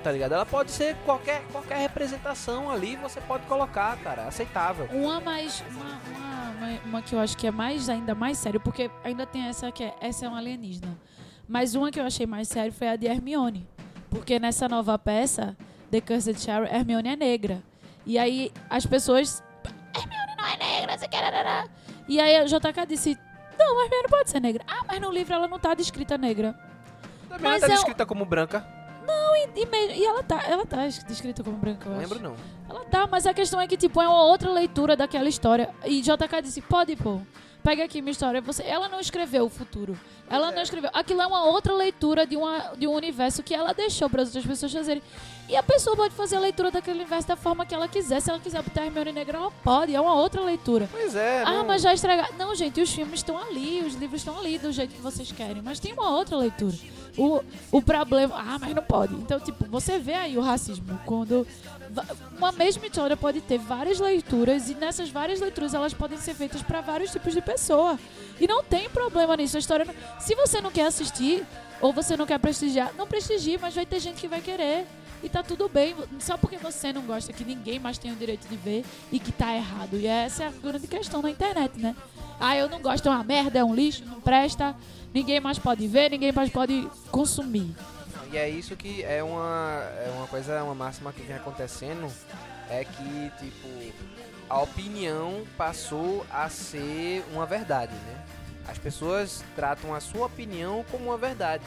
tá ligado? Ela pode ser qualquer, qualquer representação ali, você pode colocar, cara, aceitável.
Uma mais. Uma, uma, uma- uma que eu acho que é mais ainda mais sério, porque ainda tem essa que é. Essa é um alienígena. Mas uma que eu achei mais sério foi a de Hermione. Porque nessa nova peça, The Cursed Child, Hermione é negra. E aí as pessoas. Hermione não é negra, você quer. E aí a JK disse. Não, Hermione pode ser negra. Ah, mas no livro ela não tá descrita negra.
Também
Mas
ela tá
é
descrita como branca.
E, e ela tá, ela tá descrita como branca, eu
Não
acho.
lembro não.
Ela tá, mas a questão é que, tipo, é uma outra leitura daquela história. E JK disse, pode, pô. Pega aqui minha história. Você... Ela não escreveu o futuro. Ela não escreveu. Aquilo é uma outra leitura de, uma, de um universo que ela deixou para as outras pessoas fazerem. E a pessoa pode fazer a leitura daquele universo da forma que ela quiser. Se ela quiser botar Hermione Negra, ela pode. É uma outra leitura.
Pois é,
Ah,
não-
mas já estragaram. Não, gente, os filmes estão ali, os livros estão ali do jeito que vocês querem. Mas tem uma outra leitura. O, o problema. Ah, mas não pode. Então, tipo, você vê aí o racismo. Quando. Uma mesma história pode ter várias leituras e nessas várias leituras elas podem ser feitas para vários tipos de pessoa. E não tem problema nisso. A história. não- Se você não quer assistir ou você não quer prestigiar, não prestigie, mas vai ter gente que vai querer. E tá tudo bem, só porque você não gosta que ninguém mais tem o direito de ver e que tá errado. E essa é a grande questão na internet, né? Ah, eu não gosto, é uma merda, é um lixo, não presta, ninguém mais pode ver, ninguém mais pode consumir.
E é isso que é uma, é uma coisa, uma máxima que vem acontecendo, é que, tipo, a opinião passou a ser uma verdade, né? As pessoas tratam a sua opinião como uma verdade.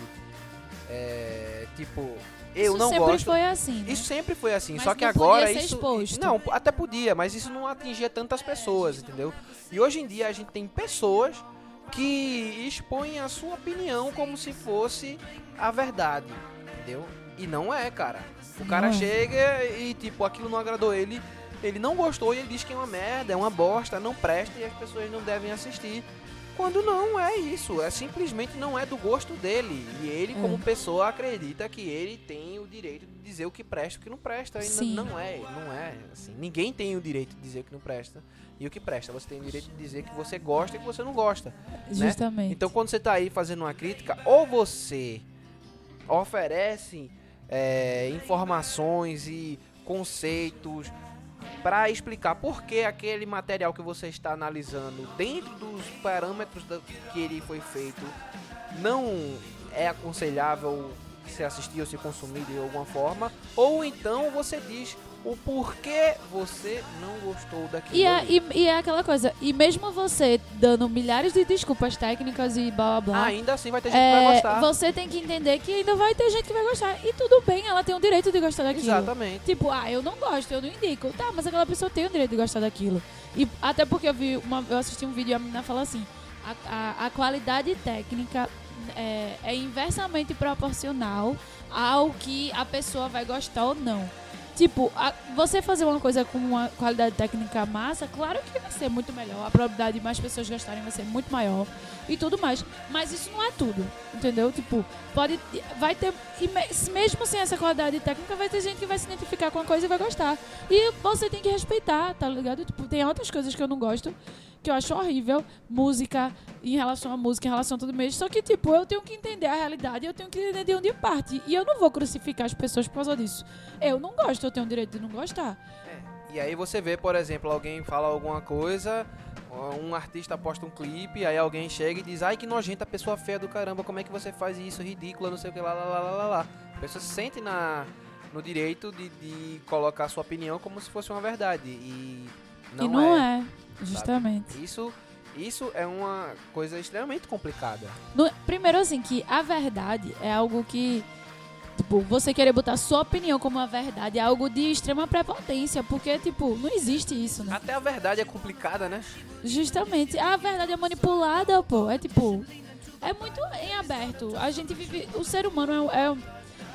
É, tipo, eu
Isso
não
sempre
gosto...
foi assim. né?
Isso sempre foi assim,
Mas
só que agora isso.
exposto.
Não, até podia, mas isso não atingia tantas pessoas, entendeu? E hoje em dia a gente tem pessoas que expõem a sua opinião como se fosse a verdade, entendeu? E não é, cara. O cara
Não
chega e, tipo, aquilo não agradou ele, ele não gostou e ele diz que é uma merda, é uma bosta, não presta e as pessoas não devem assistir. Quando não é isso, é simplesmente não é do gosto dele. E ele,
É.
como pessoa, acredita que ele tem o direito de dizer o que presta e o que não presta. E não é, não é assim. Ninguém tem o direito de dizer o que não presta e o que presta. Você tem o direito de dizer que você gosta e que você não gosta.
Justamente.
Então, quando você tá aí fazendo uma crítica, ou você oferece é, informações e conceitos para explicar por que aquele material que você está analisando, dentro dos parâmetros da, que ele foi feito, não é aconselhável se assistir ou se consumir de alguma forma, ou então você diz o porquê você não gostou daquilo.
E é, e, e é aquela coisa, e mesmo você dando milhares de desculpas técnicas e blá blá blá,
Ainda assim vai ter gente que vai
é,
gostar.
você tem que entender que ainda vai ter gente que vai gostar. E tudo bem, ela tem o direito de gostar daquilo.
Exatamente.
Tipo, ah, eu não gosto, eu não indico. Tá, mas aquela pessoa tem o direito de gostar daquilo. E até porque eu vi uma, eu assisti um vídeo e a menina falou assim: a, a, a qualidade técnica é, é inversamente proporcional ao que a pessoa vai gostar ou não. Tipo, a- você fazer uma coisa com uma qualidade técnica massa, claro que vai ser muito melhor. A probabilidade de mais pessoas gostarem vai ser muito maior e tudo mais. Mas isso não é tudo, entendeu? Tipo, pode. Vai ter. Me- mesmo sem essa qualidade técnica, vai ter gente que vai se identificar com a coisa e vai gostar. E você tem que respeitar, tá ligado? Tipo, tem outras coisas que eu não gosto, que eu acho horrível. Música, em relação à música, em relação a tudo mesmo. Só que, tipo, eu tenho que entender a realidade, eu tenho que entender de onde parte. E eu não vou crucificar as pessoas por causa disso. Eu não gosto, eu tenho o direito de não gostar.
E aí você vê, por exemplo, alguém fala alguma coisa, um artista posta um clipe, aí alguém chega e diz, ai que nojenta pessoa feia do caramba, como é que você faz isso, ridícula, não sei o que lá, lá, lá, lá, lá, lá. A pessoa se sente na, no direito de, de colocar sua opinião como se fosse uma verdade. E não,
e não
é.
é, justamente.
Isso, isso é uma coisa extremamente complicada.
No- primeiro, assim, que a verdade é algo que. Tipo, você querer botar sua opinião como uma verdade é algo de extrema prepotência, porque, tipo, não existe isso, né?
Até a verdade é complicada, né?
Justamente. A verdade é manipulada, pô. É tipo. É muito em aberto. A gente vive. O ser humano é, é,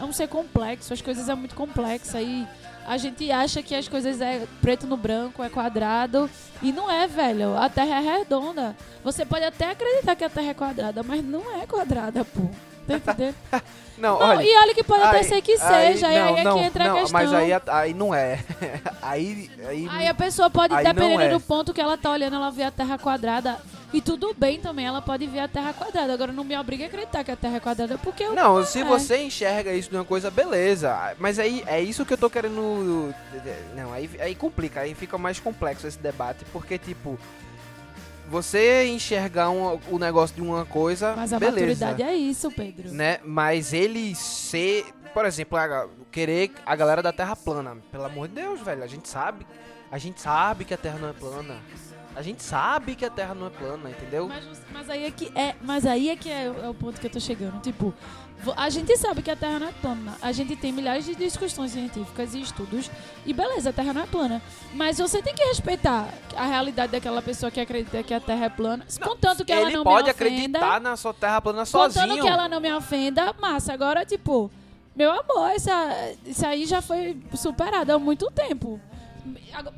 é um ser complexo, as coisas é muito complexa e a gente acha que as coisas é preto no branco, é quadrado. E não é, velho. A Terra é redonda. Você pode até acreditar que a Terra é quadrada, mas não é quadrada, pô. Tá entendendo?
Não,
Não,
olha...
e olha que pode até
aí-
ser que seja, e
não,
aí é
não,
que entra
não,
a questão.
Mas aí, aí não é. aí, aí,
Aí a pessoa pode,
Aí
dependendo
é.
do ponto que ela tá olhando, ela vê a Terra quadrada. E tudo bem também, ela pode ver a Terra quadrada. Agora não me obriga a acreditar que a Terra é quadrada, porque eu
Não, se
é.
você enxerga isso de uma coisa, beleza. Mas aí é isso que eu tô querendo. Não, aí, aí complica, aí fica mais complexo esse debate, porque, tipo, você enxergar um- o negócio de uma coisa,
Mas a
beleza.
maturidade é isso, Pedro.
Né? Mas ele ser. Por exemplo, a- querer a galera da Terra plana. Pelo amor de Deus, velho. A gente sabe. A gente sabe que a Terra não é plana. A gente sabe que a Terra não é plana, entendeu?
Mas, mas aí é que é, mas aí é que é, o- é o ponto que eu tô chegando. Tipo, a gente sabe que a Terra não é plana. A gente tem milhares de discussões científicas e estudos. E beleza, a Terra não é plana. Mas você tem que respeitar a realidade daquela pessoa que acredita que a Terra é plana. contanto que ela
Ele
não
pode
me ofenda.
acreditar na sua Terra plana sozinho.
que ela não me ofenda, massa. Agora, tipo, meu amor, essa, isso aí já foi superado há muito tempo.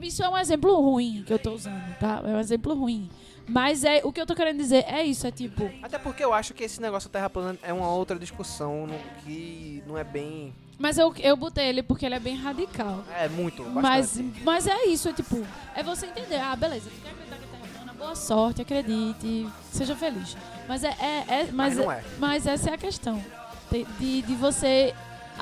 Isso é um exemplo ruim que eu tô usando, tá? É um exemplo ruim. Mas é, o que eu tô querendo dizer é isso, é tipo,
Até porque eu acho que esse negócio da Terra plana é uma outra discussão no- que não é bem.
mas eu, eu botei ele porque ele é bem radical.
É muito.
Mas,
bastante.
mas é isso, é tipo, é você entender, ah, beleza, tu quer acreditar que a Terra é plana, boa sorte, acredite, seja feliz. Mas é, é, é- mas,
Mas não é.
mas essa é a questão. De, de, de você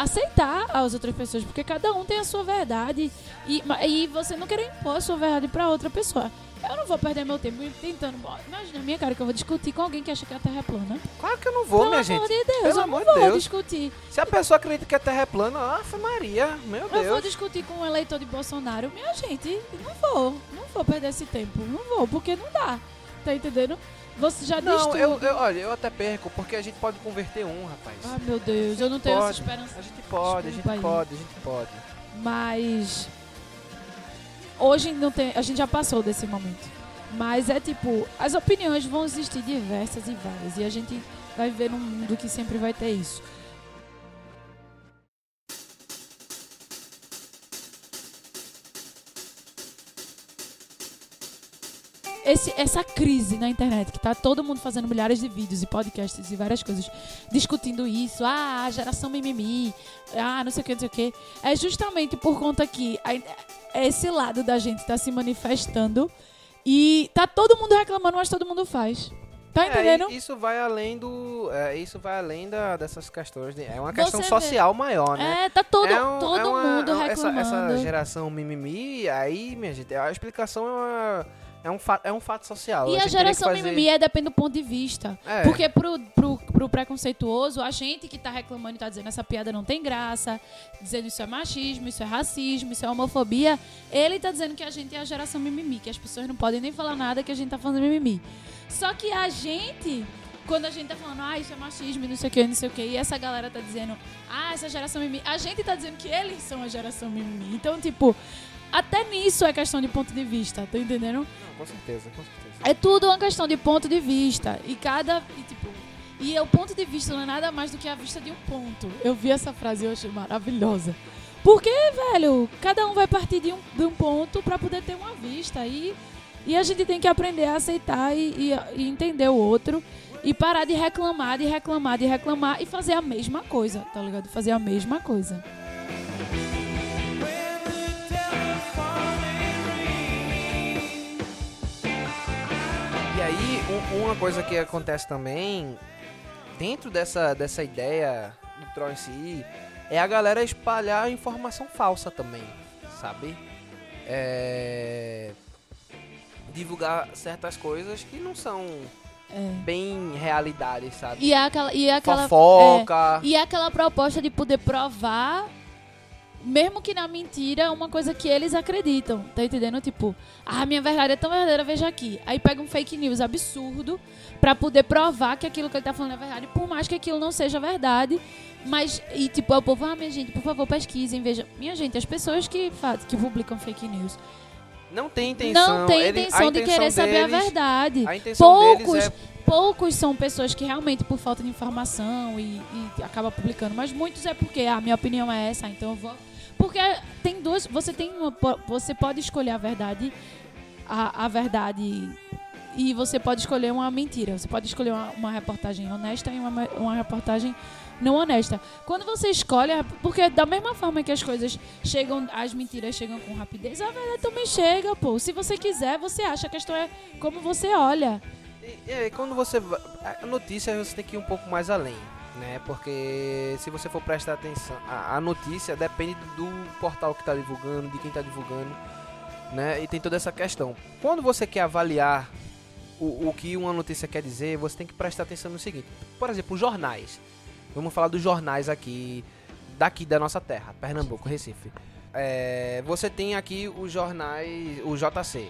aceitar as outras pessoas, porque cada um tem a sua verdade e, e você não querer impor a sua verdade pra outra pessoa. Eu não vou perder meu tempo tentando. Imagina a minha cara que eu vou discutir com alguém que acha que a Terra é plana.
Claro que eu não vou,
Pelo
minha
amor
gente.
de Deus,
Pelo
eu
amor
não vou
Deus.
discutir.
Se a pessoa acredita que a Terra é plana, ah, foi Maria. Meu
Eu vou
Deus.
discutir com um eleitor de Bolsonaro. Minha gente, não vou. Não vou perder esse tempo. Não vou, porque não dá. Tá entendendo? Você já disse
Não,
tudo.
eu, eu, olha, eu até perco, porque a gente pode converter um, rapaz.
Ai, meu Deus, eu não tenho
Pode.
essa esperança.
A gente pode, a gente
Desculpa aí.
pode, a gente pode.
Mas hoje não tem, a gente já passou desse momento. Mas é tipo, as opiniões vão existir diversas e várias e a gente vai viver num mundo que sempre vai ter isso. Esse, essa crise na internet, que tá todo mundo fazendo milhares de vídeos e podcasts e várias coisas discutindo isso, ah, a geração mimimi, ah, não sei o que, não sei o que, é justamente por conta que a- esse lado da gente tá se manifestando e tá todo mundo reclamando, mas todo mundo faz. Tá
É,
entendendo?
e isso vai além do. é, isso vai além da, dessas questões. De, é uma questão
Você
social maior, né?
É, tá todo,
É um-
todo
é uma-
mundo
é um- essa,
reclamando.
essa geração mimimi, aí, minha gente, a explicação é, uma- é, um, é um fato social.
E a
que
geração
fazer-
mimimi é depende do ponto de vista.
É.
Porque pro, pro, pro preconceituoso, a gente que tá reclamando e tá dizendo essa piada não tem graça, dizendo isso é machismo, isso é racismo, isso é homofobia, ele tá dizendo que a gente é a geração mimimi, que as pessoas não podem nem falar nada que a gente tá falando mimimi. Só que a gente, quando a gente tá falando, ah, isso é machismo, e não sei o que, não sei o que, e essa galera tá dizendo, ah, essa geração mimimi, a gente tá dizendo que eles são a geração mimimi. Então, tipo, até nisso é questão de ponto de vista, tá entendendo?
Não, com certeza, com certeza.
É tudo uma questão de ponto de vista. E cada. E, tipo, e o ponto de vista não é nada mais do que a vista de um ponto. Eu vi essa frase e eu achei maravilhosa. Porque, velho, cada um vai partir de um, de um ponto pra poder ter uma vista. E, e a gente tem que aprender a aceitar e, e- e entender o outro. E parar de reclamar, de reclamar, de reclamar e fazer a mesma coisa, tá ligado? Fazer a mesma coisa.
Uma coisa que acontece também, dentro dessa, dessa ideia do troll em si, é a galera espalhar informação falsa também, sabe? É... Divulgar certas coisas que não são
É.
bem realidade, sabe?
E é aquela. E é aquela
Fofoca.
E é aquela proposta de poder provar, mesmo que na mentira, uma coisa que eles acreditam. Tá entendendo? Tipo, ah, minha verdade é tão verdadeira, veja aqui. Aí pega um fake news absurdo pra poder provar que aquilo que ele tá falando é verdade, por mais que aquilo não seja verdade. Mas, e tipo, o povo, ah, minha gente, por favor, pesquisem, vejam. Minha gente, as pessoas que, faz, que publicam fake news
Não tem intenção.
não tem
ele- a
intenção de querer saber a
deles-
verdade.
A intenção
Poucos,
deles é
poucos são pessoas que realmente por falta de informação e, e acaba publicando, mas muitos é porque a minha opinião é essa, então eu vou. Porque tem duas, você tem uma, você pode escolher a verdade, a, a verdade e você pode escolher uma mentira. Você pode escolher uma, uma reportagem honesta e uma, uma reportagem não honesta. Quando você escolhe, é porque da mesma forma que as coisas chegam, as mentiras chegam com rapidez, a verdade também chega, pô. Se você quiser, você acha. A questão é como você olha.
E, e quando você. A notícia você tem que ir um pouco mais além, né? Porque se você for prestar atenção, a, a notícia depende do portal que está divulgando, de quem está divulgando, né? E tem toda essa questão. Quando você quer avaliar o, o que uma notícia quer dizer, você tem que prestar atenção no seguinte: por exemplo, jornais. Vamos falar dos jornais aqui, daqui da nossa terra, Pernambuco, Recife. É, você tem aqui os jornais, o JC,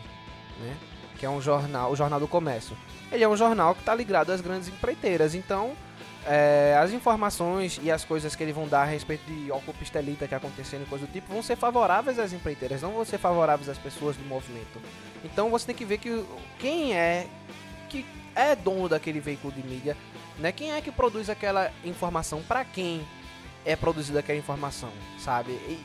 né? que é um jornal, o Jornal do Comércio. Ele é um jornal que está ligado às grandes empreiteiras, então é, as informações e as coisas que eles vão dar a respeito de ocupistelita que acontecendo e coisa do tipo vão ser favoráveis às empreiteiras, não vão ser favoráveis às pessoas do movimento. Então você tem que ver que quem é que é dono daquele veículo de mídia, né? Quem é que produz aquela informação para quem é produzida aquela informação, sabe? E,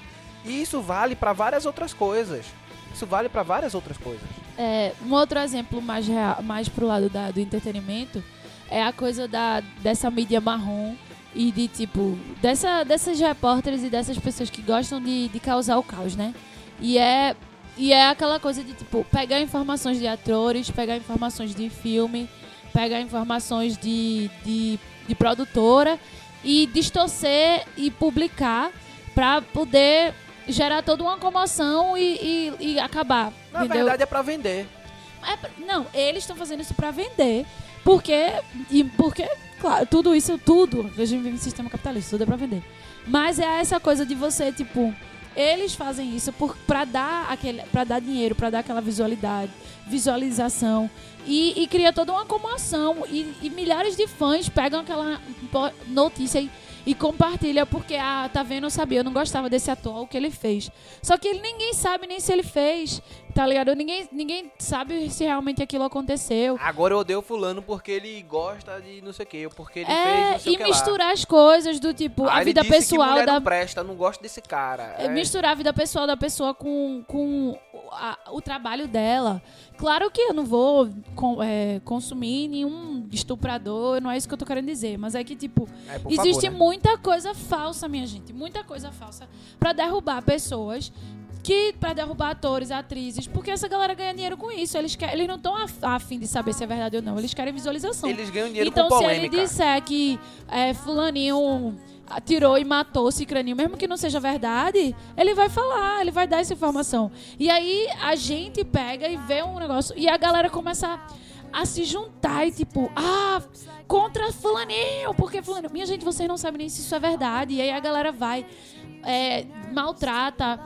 e isso vale para várias outras coisas. Isso vale para várias outras coisas.
É, um outro exemplo mais, real, mais pro lado da- do entretenimento é a coisa da, dessa mídia marrom e de tipo, dessa, dessas repórteres e dessas pessoas que gostam de, de causar o caos, né? E é, e é aquela coisa de tipo, pegar informações de atores, pegar informações de filme, pegar informações de, de, de produtora e distorcer e publicar pra poder gerar toda uma comoção e, e, e acabar.
Na
entendeu?
verdade é para vender.
É não, eles estão fazendo isso pra vender. Porque. E porque, claro, tudo isso, tudo. A gente vive em sistema capitalista, tudo é pra vender. Mas é essa coisa de você, tipo. Eles fazem isso por, pra, dar aquele, pra dar dinheiro, pra dar aquela visualidade, visualização. E, e cria toda uma comoção. E, e milhares de fãs pegam aquela notícia e, e compartilham porque, ah, tá vendo, eu sabia, eu não gostava desse ator, o que ele fez. Só que ele, ninguém sabe nem se ele fez, tá ligado? Ninguém, ninguém sabe se realmente aquilo aconteceu.
Agora eu odeio fulano porque ele gosta de não sei o que, ou porque ele fez
É,
não sei
e misturar as coisas do tipo,
lá.
a
Ah, ele
vida pessoal da.
não presta, não gosto desse cara.
é,
É.
Misturar a vida pessoal da pessoa com, com a- o trabalho dela. Claro que eu não vou com- é, consumir nenhum estuprador, não é isso que eu tô querendo dizer. Mas é que, tipo,
É,
existe
favor, né?
muita coisa falsa, minha gente. Muita coisa falsa pra derrubar pessoas. Que para derrubar atores, atrizes, porque essa galera ganha dinheiro com isso. Eles, querem, eles não estão afim de saber se é verdade ou não. Eles querem visualização.
Eles ganham dinheiro
então,
com
se ele
polêmica.
disser que é, fulaninho atirou e matou Cicraninho, mesmo que não seja verdade, ele vai falar, ele vai dar essa informação. E aí a gente pega e vê um negócio e a galera começa a, a se juntar e tipo, ah, contra fulaninho, porque fulaninho... Minha gente, vocês não sabem nem se isso é verdade. E aí a galera vai, é, maltrata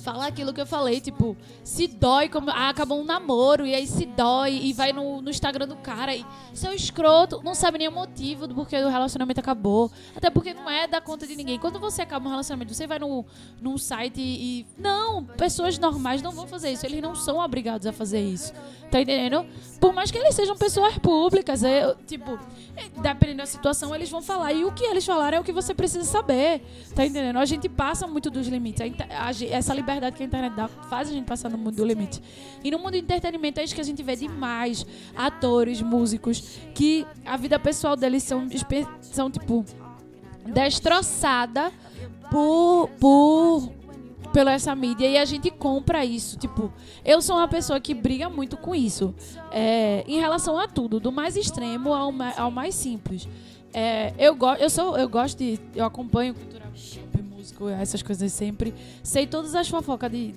fala aquilo que eu falei, tipo, se dói, como ah, acabou um namoro, e aí se dói, e vai no, no Instagram do cara, e seu escroto, não sabe nem o motivo do porquê o relacionamento acabou. Até porque não é da conta de ninguém. Quando você acaba um relacionamento, você vai no, num site e. Não, pessoas normais não vão fazer isso. Eles não são obrigados a fazer isso. Tá entendendo? Por mais que eles sejam pessoas públicas, é, tipo, dependendo da situação, eles vão falar. E o que eles falaram é o que você precisa saber. Tá entendendo? A gente passa muito dos limites. Essa liberdade que a internet dá faz a gente passar no mundo do limite. E no mundo do entretenimento é isso que a gente vê demais. Atores, músicos, que a vida pessoal deles são, são tipo, destroçada por, por pela essa mídia e a gente compra isso. Tipo, eu sou uma pessoa que briga muito com isso. É, em relação a tudo, do mais extremo ao, ma- ao mais simples. É, eu, go eu, sou, eu gosto de. Eu acompanho cultura essas coisas sempre. Sei todas as fofocas de.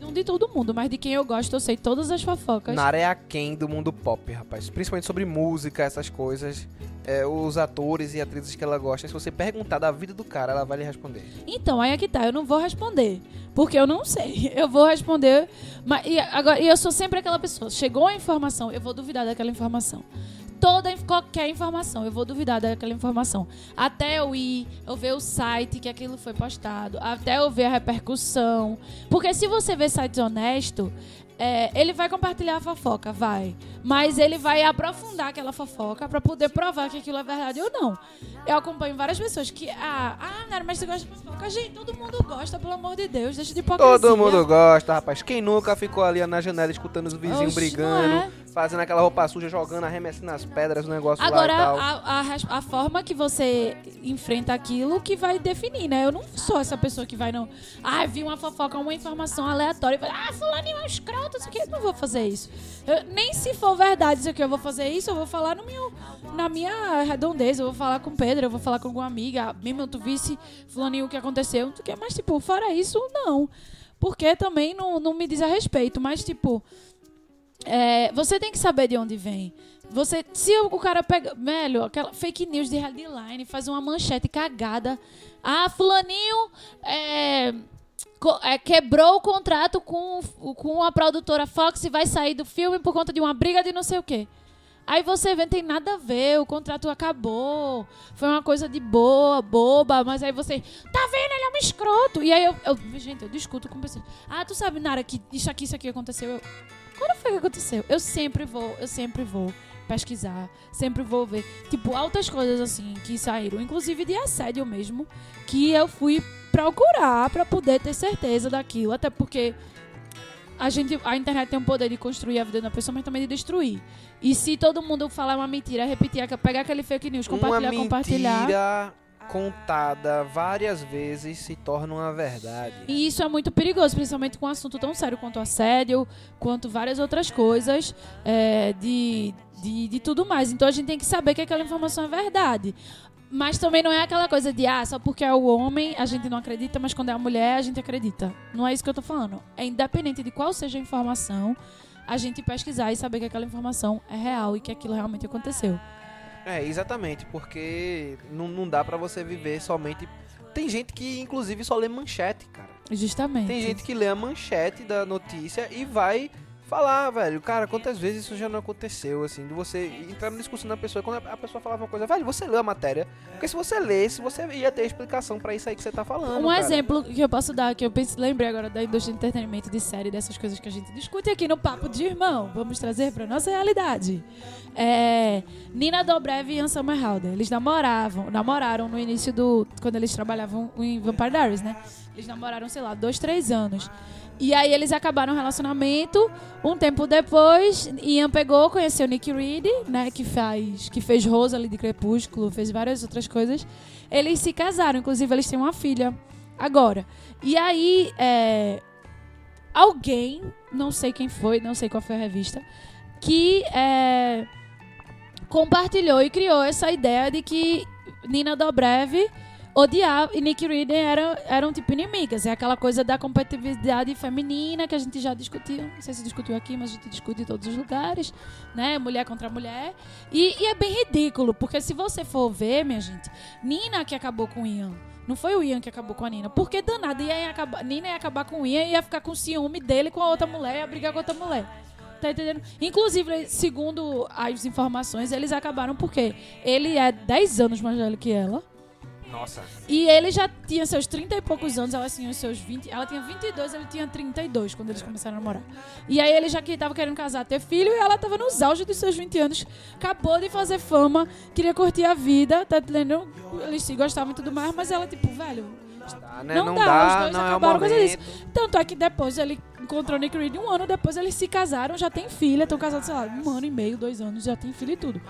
Não de todo mundo, mas de quem eu gosto, eu sei todas as fofocas.
Nara é aquém do mundo pop, rapaz. Principalmente sobre música, essas coisas. É, os atores e atrizes que ela gosta. Se você perguntar da vida do cara, ela vai lhe responder.
Então, aí é que tá, eu não vou responder. Porque eu não sei. Eu vou responder. Mas, e, agora, e eu sou sempre aquela pessoa. Chegou a informação, eu vou duvidar daquela informação. Toda qualquer informação, eu vou duvidar daquela informação. Até eu ir, eu ver o site que aquilo foi postado, até eu ver a repercussão. Porque se você vê sites honestos, é, ele vai compartilhar a fofoca, vai. Mas ele vai aprofundar aquela fofoca pra poder provar que aquilo é verdade ou não. Eu acompanho várias pessoas que. Ah, ah Nara, mas você gosta de fofoca? Gente, todo mundo gosta, pelo amor de Deus, deixa de hipocrisia.
Todo mundo gosta, rapaz. Quem nunca ficou ali na janela escutando os vizinhos
Oxe,
brigando,
é?
fazendo aquela roupa suja, jogando, arremessando as pedras, o negócio
Agora,
lá e tal.
a, a, a forma que você enfrenta aquilo que vai definir, né? Eu não sou essa pessoa que vai não. Ah, vi uma fofoca, uma informação aleatória e. Ah, fulaninho é um escroto, isso aqui. Eu não vou fazer isso. Eu- nem se for verdade isso aqui, eu vou fazer isso, eu vou falar no meu, na minha redondeza. Eu vou falar com Pedro, eu vou falar com alguma amiga. Mesmo tu visse fulaninho o que aconteceu, tu quer, mas tipo, fora isso, não. Porque também não, não me diz a respeito, mas tipo. É, você tem que saber de onde vem. Você, se o cara pega, velho, aquela fake news de headline, faz uma manchete cagada. Ah, fulaninho é, quebrou o contrato com, com a produtora Fox e vai sair do filme por conta de uma briga de não sei o quê. Aí você vê, tem nada a ver, o contrato acabou, foi uma coisa de boa, boba, mas aí você, tá vendo, ele é um escroto. E aí eu, eu gente, eu discuto com pessoas. Ah, tu sabe, Nara, que isso aqui, isso aqui aconteceu. Eu, quando foi que aconteceu? Eu sempre vou, eu sempre vou pesquisar, sempre vou ver. Tipo, altas coisas assim que saíram, inclusive de assédio mesmo, que eu fui procurar pra poder ter certeza daquilo, até porque a gente, a internet tem o poder de construir a vida da pessoa, mas também de destruir. E se todo mundo falar uma mentira, repetir, pegar aquele fake news, compartilhar,
uma
compartilhar.
mentira contada várias vezes se torna uma verdade.
E isso é muito perigoso, principalmente com um assunto tão sério quanto assédio, quanto várias outras coisas, é, de, de, de tudo mais. Então a gente tem que saber que aquela informação é verdade. Mas também não é aquela coisa de, ah, só porque é o homem a gente não acredita, mas quando é a mulher a gente acredita. Não é isso que eu tô falando. É independente de qual seja a informação, a gente pesquisar e saber que aquela informação é real e que aquilo realmente aconteceu.
É, exatamente, porque não, não dá pra você viver somente. Tem gente que, inclusive, só lê manchete, cara.
Justamente.
Tem gente que lê a manchete da notícia e vai falar, velho, cara, quantas vezes isso já não aconteceu, assim, de você entrar na discussão da pessoa, quando a pessoa falava uma coisa, velho, você leu a matéria, porque se você lesse, você ia ter explicação pra isso aí que você tá falando.
Um
cara.
exemplo que eu posso dar, que eu pense, lembrei agora da indústria de entretenimento, de série, dessas coisas que a gente discute aqui no Papo de Irmão. Vamos trazer pra nossa realidade. É, Nina Dobrev e Ian Somerhalder. Eles namoravam, namoraram no início do... Quando eles trabalhavam em Vampire Diaries, né? Eles namoraram, sei lá, dois, três anos. E aí eles acabaram o relacionamento. Um tempo depois, Ian pegou, conheceu Nick Reed, né? Que faz, que fez Rosalie de Crepúsculo, fez várias outras coisas. Eles se casaram, inclusive eles têm uma filha agora. E aí, é, alguém, não sei quem foi, não sei qual foi a revista, que é, compartilhou e criou essa ideia de que Nina Dobrev odiava e Nick Reed eram, eram tipo inimigas. É aquela coisa da competitividade feminina que a gente já discutiu. Não sei se discutiu aqui, mas a gente discute em todos os lugares, né? Mulher contra mulher. E, e é bem ridículo, porque se você for ver, minha gente, Nina que acabou com Ian. Não foi o Ian que acabou com a Nina. Porque danada ia acabar, Nina ia acabar com o Ian e ia ficar com ciúme dele com a outra mulher, ia brigar com a outra mulher. Tá entendendo? Inclusive, segundo as informações, eles acabaram porque ele é 10 anos mais velho que ela.
Nossa.
E ele já tinha seus 30 e poucos anos, ela tinha os seus 20. Ela tinha 22, ele tinha 32 quando eles começaram a namorar. E aí ele já que tava querendo casar, ter filho, e ela tava nos auge dos seus 20 anos. Acabou de fazer fama, queria curtir a vida, tá entendendo? Eles se gostavam e tudo mais, mas ela, tipo, velho,
Tá, né?
Não
Não,
dá, os
dá,
dois
não é o
acabaram causa
momento.
Tanto é que depois ele encontrou Nick Reed um ano depois eles se casaram, já tem filha, estão casados, sei lá, um ano e meio, dois anos, já tem filho e tudo.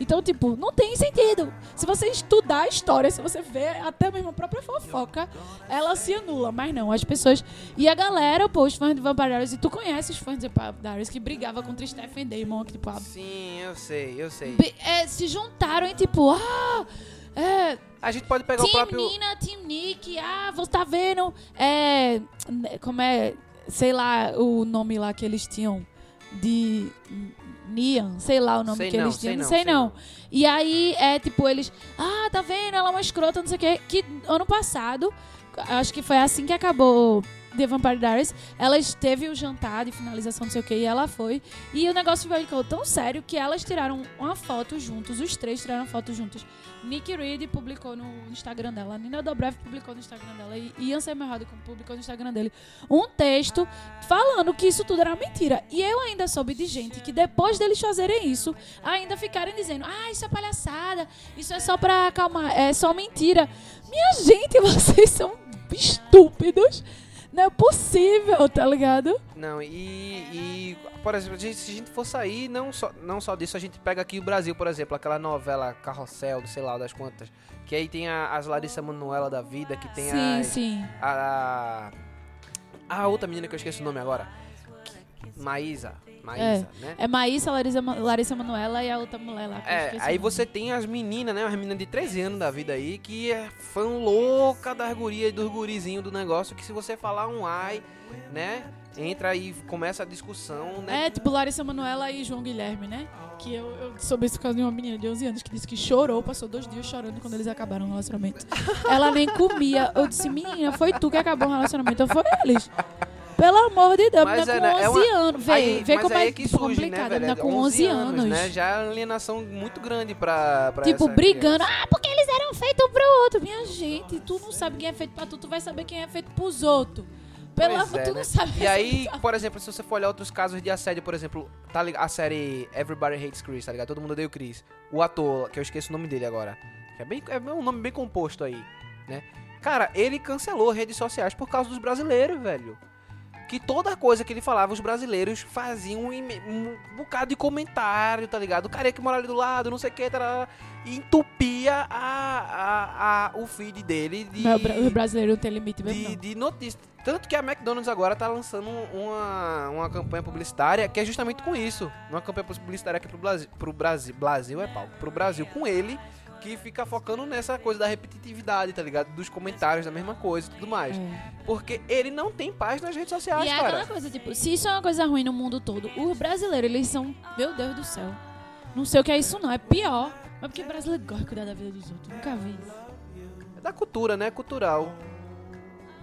Então, tipo, não tem sentido. Se você estudar a história, se você ver até mesmo a própria fofoca, ela se anula. Mas não, as pessoas. E a galera, pô, os fãs de Vampire Diaries, e tu conhece os fãs de Vampire Diaries que brigavam contra Stephen Damon, que, tipo, a-
Sim, eu sei, eu sei.
é, se juntaram e, tipo, ah. É,
A gente pode pegar o
Team
próprio.
Nina, Team Nick, ah, você tá vendo? É. Como é. Sei lá o nome lá que eles tinham. De. Nian, sei lá o nome
Sei
que
não,
eles tinham,
sei
não sei, não. E aí é tipo, eles. Ah, tá vendo? Ela é uma escrota, não sei o quê. Que ano passado, acho que foi assim que acabou The Vampire Diaries. Elas teve o jantar de finalização, não sei o quê, e ela foi. E o negócio ficou tão sério que elas tiraram uma foto juntos, os três tiraram foto juntos. Nick Reed publicou no Instagram dela, Nina Dobrev publicou no Instagram dela e Ian Somerhalder publicou no Instagram dele um texto falando que isso tudo era mentira. E eu ainda soube de gente que depois deles fazerem isso, ainda ficarem dizendo: "Ah, isso é palhaçada, isso é só pra acalmar, é só mentira". Minha gente, vocês são estúpidos. Não é possível, tá ligado?
Não, e, e, por exemplo, a gente- se a gente for sair, não só, não só disso, a gente pega aqui o Brasil, por exemplo, aquela novela Carrossel, do sei lá das quantas, que aí tem a- as Larissa Manoela da vida, que tem
sim,
as,
sim.
a, a a outra menina que eu esqueci o nome agora. Maísa. Maísa, né?
É Maísa, Larissa, Larissa Manoela e a outra mulher lá.
É, aí você tem as meninas, né? As meninas de 13 anos da vida aí, que é fã louca das gurias e dos gurizinhos do negócio, que se você falar um ai, né? Entra aí, começa a discussão, né?
É, tipo Larissa Manoela e João Guilherme, né? Que eu, eu soube isso por causa de uma menina de 11 anos que disse que chorou, passou dois dias chorando quando eles acabaram o relacionamento. Ela nem comia. Eu disse, menina, foi tu que acabou o relacionamento, ou foi eles? Pelo amor de Deus,
Mas
menina
é,
com
né, é
11
uma-
anos. Vê,
Aí-
vê como
aí
é
que surge,
complicado.
né,
a
velho?
menina com 11 anos.
né? Já é uma alienação muito grande pra, pra
Tipo, brigando.
criança.
Ah, porque eles eram feitos pro outro. Minha gente, tu não sabe quem é feito pra tu, tu vai saber quem é feito pros outros. Pelo amor,
é,
tu
né?
não sabe
E aí, por exemplo, se você for olhar outros casos de assédio, por exemplo, tá lig- a série Everybody Hates Chris, tá ligado? Todo mundo odeia o Chris. O ator, que eu esqueço o nome dele agora, que é, bem, é um nome bem composto aí, né? Cara, ele cancelou redes sociais por causa dos brasileiros, velho. Que toda coisa que ele falava, os brasileiros faziam um, um bocado de comentário, tá ligado? O cara que mora ali do lado, não sei o que, tarará, e entupia a, a, a, o feed dele de
Não, o bra- o brasileiro não tem limite mesmo,
de, de notícias. Tanto que a McDonald's agora tá lançando uma, uma campanha publicitária que é justamente com isso. Uma campanha publicitária aqui pro Brasil. Pro Brasil. Brasil é pau. Pro Brasil com ele. Que fica focando nessa coisa da repetitividade, tá ligado? Dos comentários da mesma coisa e tudo mais.
É.
Porque ele não tem paz nas redes sociais,
E é
cara.
aquela coisa, tipo, se isso é uma coisa ruim no mundo todo, os brasileiros, eles são, meu Deus do céu. Não sei o que é isso não, é pior. Mas porque brasileiro gosta de cuidar da vida dos outros, nunca vi isso.
É da cultura, né? Cultural.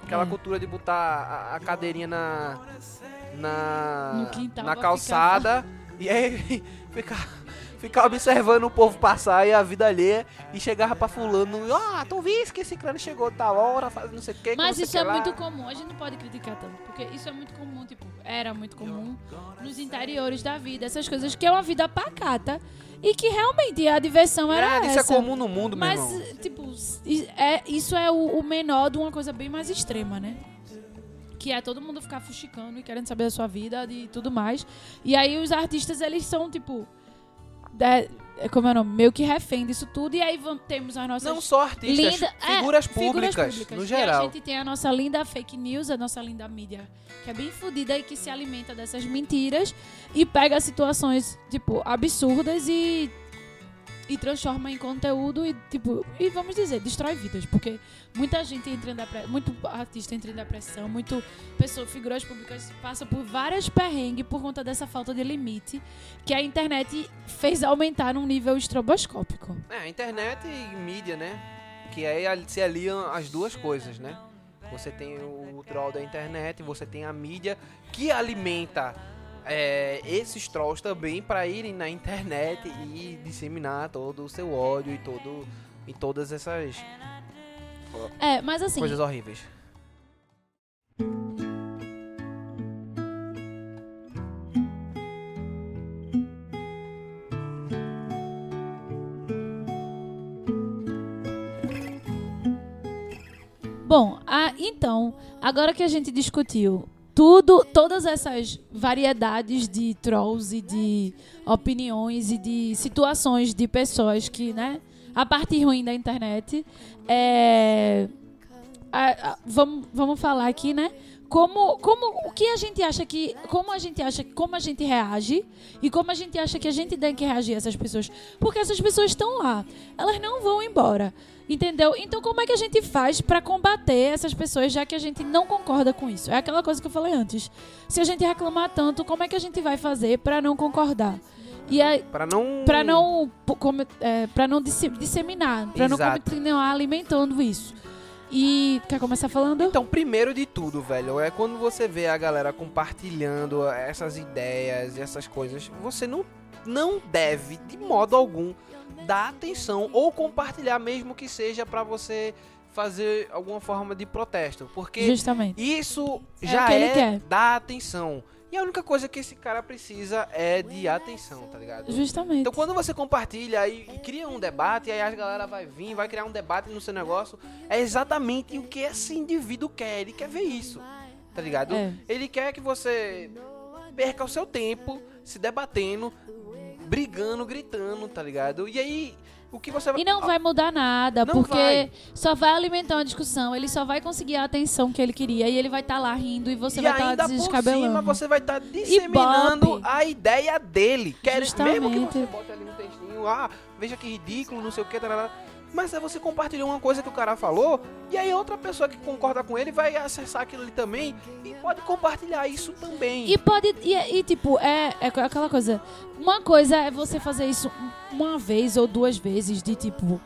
Aquela
É.
cultura de botar a, a cadeirinha na. Na.
No quintal
na calçada. E aí ficar, ficar observando o povo passar e a vida alheia. E chegava pra fulano. Ah, tu viste que esse crânio chegou tal hora, fazendo não sei o que.
Mas isso é
lá.
muito comum, a gente não pode criticar tanto, porque isso é muito comum, tipo, era muito comum nos interiores da vida, essas coisas que é uma vida pacata e que realmente a diversão era
É, isso
essa.
é comum no mundo, meu
Mas,
irmão.
tipo, i- é, isso é o, o menor de uma coisa bem mais extrema, né? Que é todo mundo ficar fuxicando e querendo saber da sua vida e tudo mais. E aí os artistas, eles são, tipo. É, é como é o nome? Meio que refém disso tudo. E aí vamos, temos as nossas.
Não só artistas,
linda- é,
figuras, públicas, no
E
geral.
a gente tem a nossa linda fake news, a nossa linda mídia, que é bem fodida e que se alimenta dessas mentiras e pega situações, tipo, absurdas e. E transforma em conteúdo e, tipo, e vamos dizer, destrói vidas. Porque muita gente entra em depressão, muito artista entra em depressão, muito pessoa, figuras públicas passam por várias perrengues por conta dessa falta de limite que a internet fez aumentar num nível estroboscópico.
É, internet e mídia, né? Que aí se aliam as duas coisas, né? Você tem o troll da internet, você tem a mídia que alimenta é, esses trolls também para irem na internet e disseminar todo o seu ódio e todo e todas essas
É, mas assim,
coisas horríveis.
Bom, ah, então, agora que a gente discutiu tudo, todas essas variedades de trolls e de opiniões e de situações de pessoas que, né, a parte ruim da internet, é, a- a- vamos, vamos falar aqui, né? Como, como o que a gente acha que como a gente acha como a gente reage e como a gente acha que a gente tem que reagir a essas pessoas. Porque essas pessoas estão lá. Elas não vão embora. Entendeu? Então como é que a gente faz pra combater essas pessoas já que a gente não concorda com isso? É aquela coisa que eu falei antes. Se a gente reclamar tanto como é que a gente vai fazer pra não concordar? E aí
Para não
para não para não disse- disseminar para não continuar alimentando isso e quer começar falando
Então, primeiro de tudo, velho, é quando você vê a galera compartilhando essas ideias e essas coisas, você não, não deve, de modo algum, dar atenção ou compartilhar, mesmo que seja pra você fazer alguma forma de protesto. Porque
Justamente.
isso
É
já é
quer.
dar atenção. E a única coisa que esse cara precisa é de atenção, tá ligado?
Justamente.
Então quando você compartilha e, e cria um debate, aí a galera vai vir, vai criar um debate no seu negócio, é exatamente o que esse indivíduo quer, ele quer ver isso, tá ligado?
É.
Ele quer que você perca o seu tempo se debatendo, brigando, gritando, tá ligado? E aí O que você
E não vai mudar nada,
Não
porque
vai.
só vai alimentar uma discussão, ele só vai conseguir a atenção que ele queria e ele vai estar lá rindo e você
e
vai estar
ainda por
desescabelando.
cima você vai estar disseminando
Ibope.
a ideia dele. Quer, mesmo que você bote ali no textinho, ah, veja que ridículo, não sei o que, tarará. Mas é você compartilhou uma coisa que o cara falou, e aí outra pessoa que concorda com ele vai acessar aquilo ali também e pode compartilhar isso também.
E pode. E, e, tipo, é, é aquela coisa. Uma coisa é você fazer isso uma vez ou duas vezes, de tipo.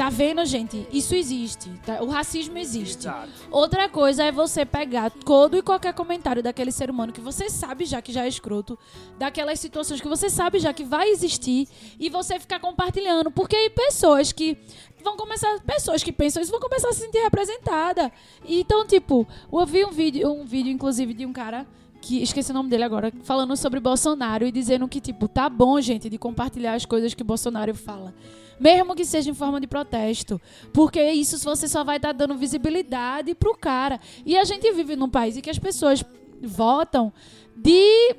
Tá vendo, gente? Isso existe. tá? O racismo existe.
Exato.
Outra coisa é você pegar todo e qualquer comentário daquele ser humano que você sabe já que já é escroto, daquelas situações que você sabe já que vai existir, e você ficar compartilhando. Porque aí pessoas que vão começar. Pessoas que pensam isso vão começar a se sentir representadas. Então, tipo, eu vi um vídeo, um vídeo, inclusive, de um cara. Que esqueci o nome dele agora, falando sobre Bolsonaro e dizendo que, tipo, tá bom, gente, de compartilhar as coisas que Bolsonaro fala. Mesmo que seja em forma de protesto. Porque isso você só vai estar dando visibilidade pro cara. E a gente vive num país em que as pessoas votam de.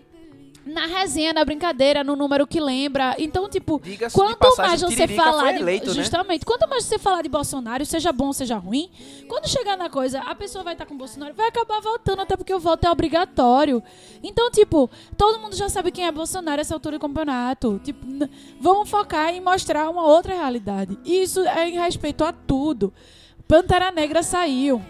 Na resenha, na brincadeira, no número que lembra. Então, tipo, quanto
passagem,
mais você falar
foi
de.
eleito, né?
justamente, quanto mais você falar de Bolsonaro, seja bom, seja ruim, quando chegar na coisa, a pessoa vai estar com Bolsonaro, vai acabar votando, até porque o voto é obrigatório. Então, tipo, todo mundo já sabe quem é Bolsonaro essa altura do campeonato. Tipo, vamos focar em mostrar uma outra realidade. E isso é em respeito a tudo. Pantera Negra saiu.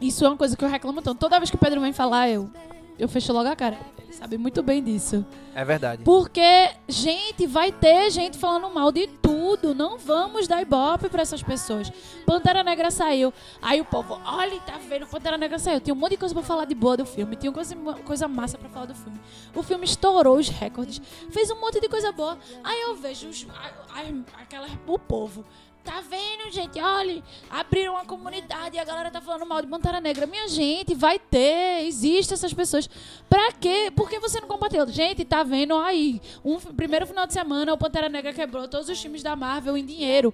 Isso é uma coisa que eu reclamo tanto. Toda vez que o Pedro vem falar, eu, eu fecho logo a cara. Ele sabe muito bem disso.
É verdade.
Porque, gente, vai ter gente falando mal de tudo. Não vamos dar ibope pra essas pessoas. Pantera Negra saiu. Aí o povo, olha, tá vendo? Pantera Negra saiu. Tinha um monte de coisa pra falar de boa do filme. Tinha coisa, coisa massa pra falar do filme. O filme estourou os recordes. Fez um monte de coisa boa. Aí eu vejo os, a- a- aquela, o povo. Tá vendo, gente? Olha, abriram uma comunidade e a galera tá falando mal de Pantera Negra. Minha gente, vai ter, existe essas pessoas. Pra quê? Por que você não compartilhou? Gente, tá vendo aí? Um primeiro final de semana, o Pantera Negra quebrou todos os filmes da Marvel em dinheiro.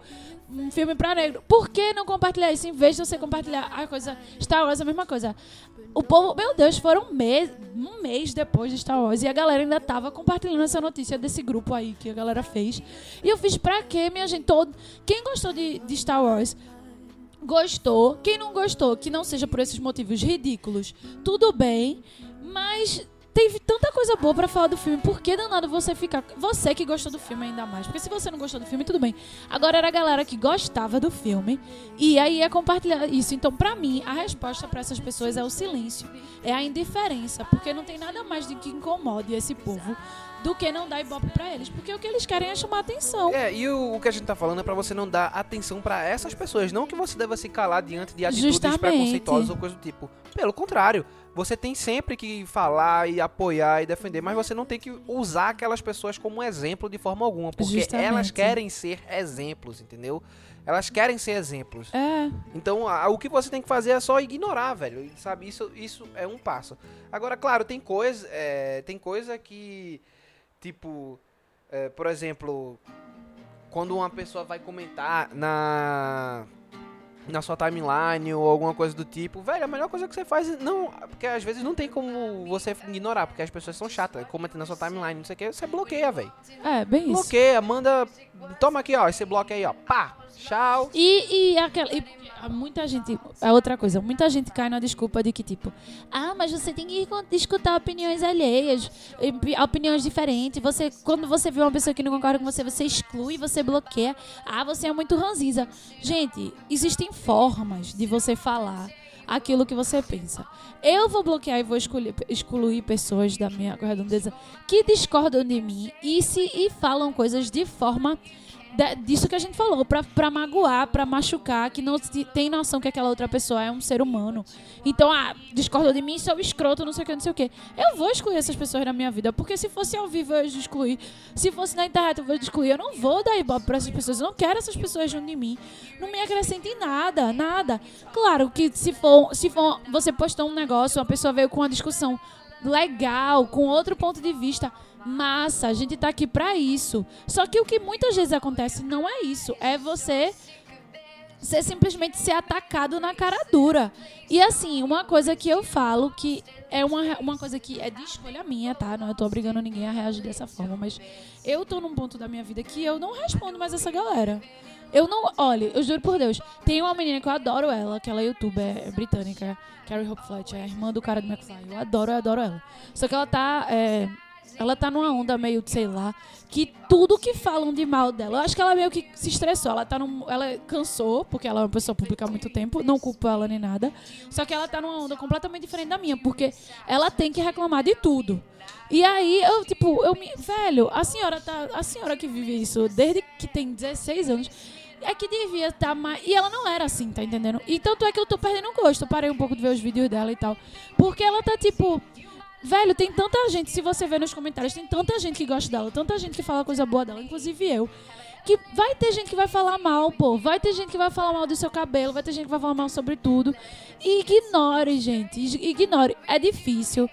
Um filme pra negro. Por que não compartilhar isso? Em vez de você compartilhar a coisa. Star Wars é a mesma coisa. O povo, meu Deus, foram um mês, um mês depois de Star Wars e a galera ainda tava compartilhando essa notícia desse grupo aí que a galera fez. E eu fiz pra quê, minha gente? Todo, quem gostou de, de Star Wars gostou. Quem não gostou, que não seja por esses motivos ridículos, tudo bem. Mas teve tanta coisa boa pra falar do filme. Por que danado você ficar. Você que gostou do filme ainda mais. Porque se você não gostou do filme, tudo bem. Agora era a galera que gostava do filme. E aí ia compartilhar isso. Então, pra mim, a resposta pra essas pessoas é o silêncio. É a indiferença. Porque não tem nada mais de que incomode esse povo do que não dar ibope pra eles. Porque o que eles querem é chamar atenção.
É, e o, o que a gente tá falando é pra você não dar atenção pra essas pessoas, não que você deva se calar diante de atitudes
Justamente.
preconceituosas ou coisa do tipo. Pelo contrário, você tem sempre que falar e apoiar e defender, mas você não tem que usar aquelas pessoas como exemplo de forma alguma, porque
Justamente.
elas querem ser exemplos, entendeu? Elas querem ser exemplos.
É.
Então, a- o que você tem que fazer é só ignorar, velho. Sabe, isso, isso é um passo. Agora, claro, tem coisa, é, tem coisa que, tipo, é, por exemplo, quando uma pessoa vai comentar na na sua timeline ou alguma coisa do tipo, velho, a melhor coisa que você faz não, porque às vezes não tem como você ignorar, porque as pessoas são chatas, comentam na sua timeline, não sei o que, você bloqueia, velho.
É, bem isso.
Bloqueia, manda, toma aqui, ó, esse bloco aí, ó, pá, tchau.
E, e aquela. e muita gente. É outra coisa. Muita gente cai na desculpa de que, tipo, ah, mas você tem que escutar opiniões alheias, pi- opiniões diferentes. Você, quando você vê uma pessoa que não concorda com você, você exclui, você bloqueia. Ah, você é muito ranzinza. Gente, existem formas de você falar aquilo que você pensa. Eu vou bloquear e vou excluir, excluir pessoas da minha redondeza que discordam de mim e se e falam coisas de forma da- disso que a gente falou, pra magoar, pra machucar, que não tem noção que aquela outra pessoa é um ser humano. Então, ah, discordou de mim, sou escroto, não sei o que, não sei o que. Eu vou excluir essas pessoas da minha vida, porque se fosse ao vivo eu ia excluir, se fosse na internet eu vou excluir, eu não vou dar ibope pra essas pessoas, eu não quero essas pessoas junto de mim. Não me acrescenta em nada, nada. Claro que se for, se for, você postou um negócio, uma pessoa veio com uma discussão legal, com outro ponto de vista. Massa, a gente tá aqui pra isso. Só que o que muitas vezes acontece não é isso. É você ser simplesmente ser atacado na cara dura. E assim, uma coisa que eu falo que é uma, uma coisa que é de escolha minha, tá? Não eu tô obrigando ninguém a reagir dessa forma, mas eu tô num ponto da minha vida que eu não respondo mais essa galera. Eu não. Olha, eu juro por Deus. Tem uma menina que eu adoro ela, que ela é youtuber britânica, Carrie Hope Fletcher, é a irmã do cara do McFly. Eu adoro, eu adoro ela. Só que ela tá. é, ela tá numa onda meio, sei lá, que tudo que falam de mal dela, eu acho que ela meio que se estressou. Ela tá num, ela cansou, porque ela é uma pessoa pública há muito tempo, não culpo ela nem nada. Só que ela tá numa onda completamente diferente da minha, porque ela tem que reclamar de tudo. E aí, eu, tipo, eu me. Velho, a senhora tá. A senhora que vive isso desde que tem 16 anos. É que devia estar mais. E ela não era assim, tá entendendo? E tanto é que eu tô perdendo gosto. Eu parei um pouco de ver os vídeos dela e tal. Porque ela tá tipo. Velho, tem tanta gente, se você ver nos comentários, tem tanta gente que gosta dela, tanta gente que fala coisa boa dela, inclusive eu. Que vai ter gente que vai falar mal, pô. Vai ter gente que vai falar mal do seu cabelo, vai ter gente que vai falar mal sobre tudo. Ignore, gente. Ignore. É difícil.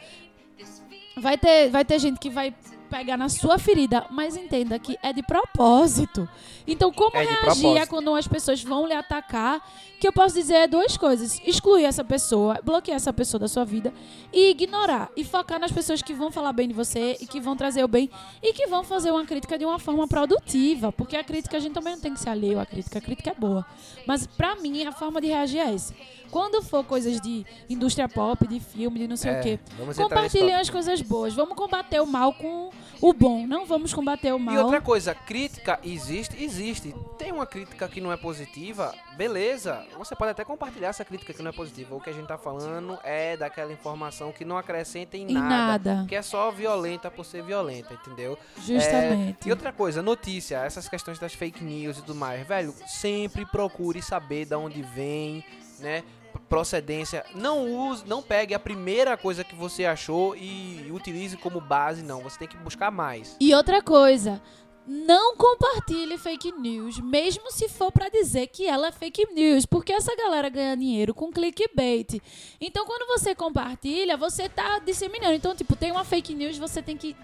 Vai ter, vai ter gente que vai pegar na sua ferida, mas entenda que é de propósito. Então, como
É
reagir quando as pessoas vão lhe atacar? Que eu posso dizer é duas coisas: excluir essa pessoa, bloquear essa pessoa da sua vida e ignorar. E focar nas pessoas que vão falar bem de você e que vão trazer o bem e que vão fazer uma crítica de uma forma produtiva. Porque a crítica a gente também não tem que ser alheio à crítica. A crítica é boa. Mas pra mim, a forma de reagir é essa. Quando for coisas de indústria pop, de filme, de não sei
É,
o quê, compartilhem as coisas boas. Vamos combater o mal com o bom. Não vamos combater o mal.
E outra coisa, crítica existe, existe. Tem uma crítica que não é positiva, beleza. Você pode até compartilhar essa crítica que não é positiva. O que a gente tá falando é daquela informação que não acrescenta em
Em
nada,
nada.
que é só violenta por ser violenta, entendeu?
Justamente.
É, e outra coisa, notícia, essas questões das fake news e tudo mais, velho, sempre procure saber de onde vem, né? Procedência, não use, não pegue a primeira coisa que você achou e utilize como base, não. Você tem que buscar mais.
E outra coisa, não compartilhe fake news, mesmo se for pra dizer que ela é fake news, porque essa galera ganha dinheiro com clickbait. Então, quando você compartilha, você tá disseminando. Então, tipo, tem uma fake news, você tem que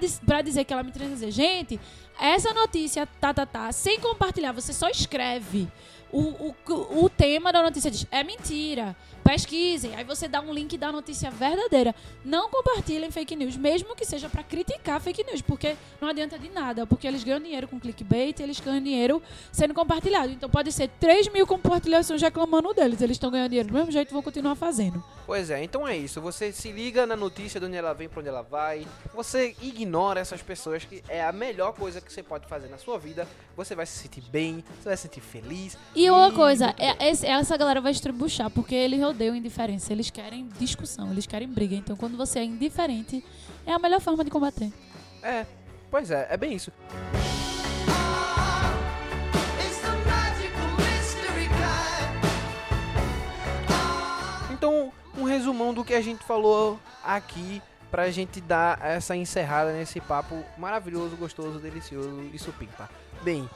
dis- pra dizer que ela me traz dizer, gente, essa notícia tá tá tá, sem compartilhar, você só escreve. O, o, o tema da notícia diz, é mentira. Pesquisem. Aí você dá um link da notícia verdadeira. Não compartilhem fake news, mesmo que seja pra criticar fake news, porque não adianta de nada. Porque eles ganham dinheiro com clickbait, eles ganham dinheiro sendo compartilhado. Então pode ser 3 mil compartilhações reclamando deles. Eles estão ganhando dinheiro do mesmo jeito vão continuar fazendo.
Pois é, então é isso. Você se liga na notícia de onde ela vem, pra onde ela vai. Você ignora essas pessoas, que é a melhor coisa que você pode fazer na sua vida. Você vai se sentir bem, você vai se sentir feliz.
E uma coisa, é, esse- essa galera vai estribuchar, porque eles odeiam indiferença. Eles querem discussão, eles querem briga. Então quando você é indiferente, é a melhor forma de combater.
É, pois é, é bem isso. Então, um resumão do que a gente falou aqui pra gente dar essa encerrada nesse papo maravilhoso, gostoso, delicioso e supimpa. Bem,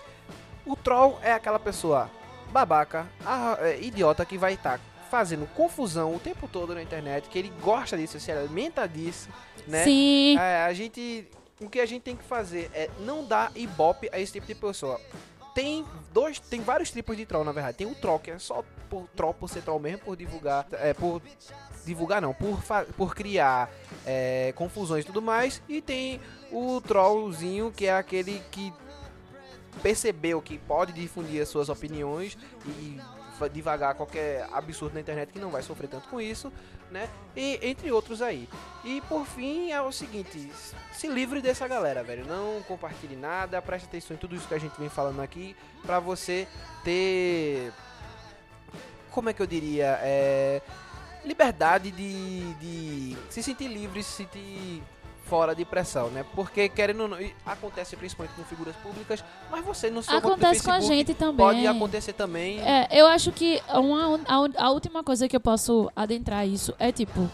o troll é aquela pessoa babaca, é, idiota que vai estar fazendo confusão o tempo todo na internet, que ele gosta disso, se alimenta disso, né?
Sim.
É, a gente. O que a gente tem que fazer é não dar ibope a esse tipo de pessoa. Tem dois. Tem vários tipos de troll, na verdade. Tem o troll, que é só por troll por ser troll mesmo, por divulgar. É, por divulgar não, por, por criar é, confusões e tudo mais. E tem o trollzinho, que é aquele que percebeu que pode difundir as suas opiniões e divagar qualquer absurdo na internet que não vai sofrer tanto com isso, né? E entre outros aí. E por fim é o seguinte, se livre dessa galera, velho. Não compartilhe nada, preste atenção em tudo isso que a gente vem falando aqui pra você ter como é que eu diria, é liberdade de, de se sentir livre, se sentir fora de pressão, né? Porque querendo ou não, acontece principalmente com figuras públicas, mas você do
Acontece com a gente também.
Pode acontecer também.
É, eu acho que uma, a, a última coisa que eu posso adentrar isso é tipo,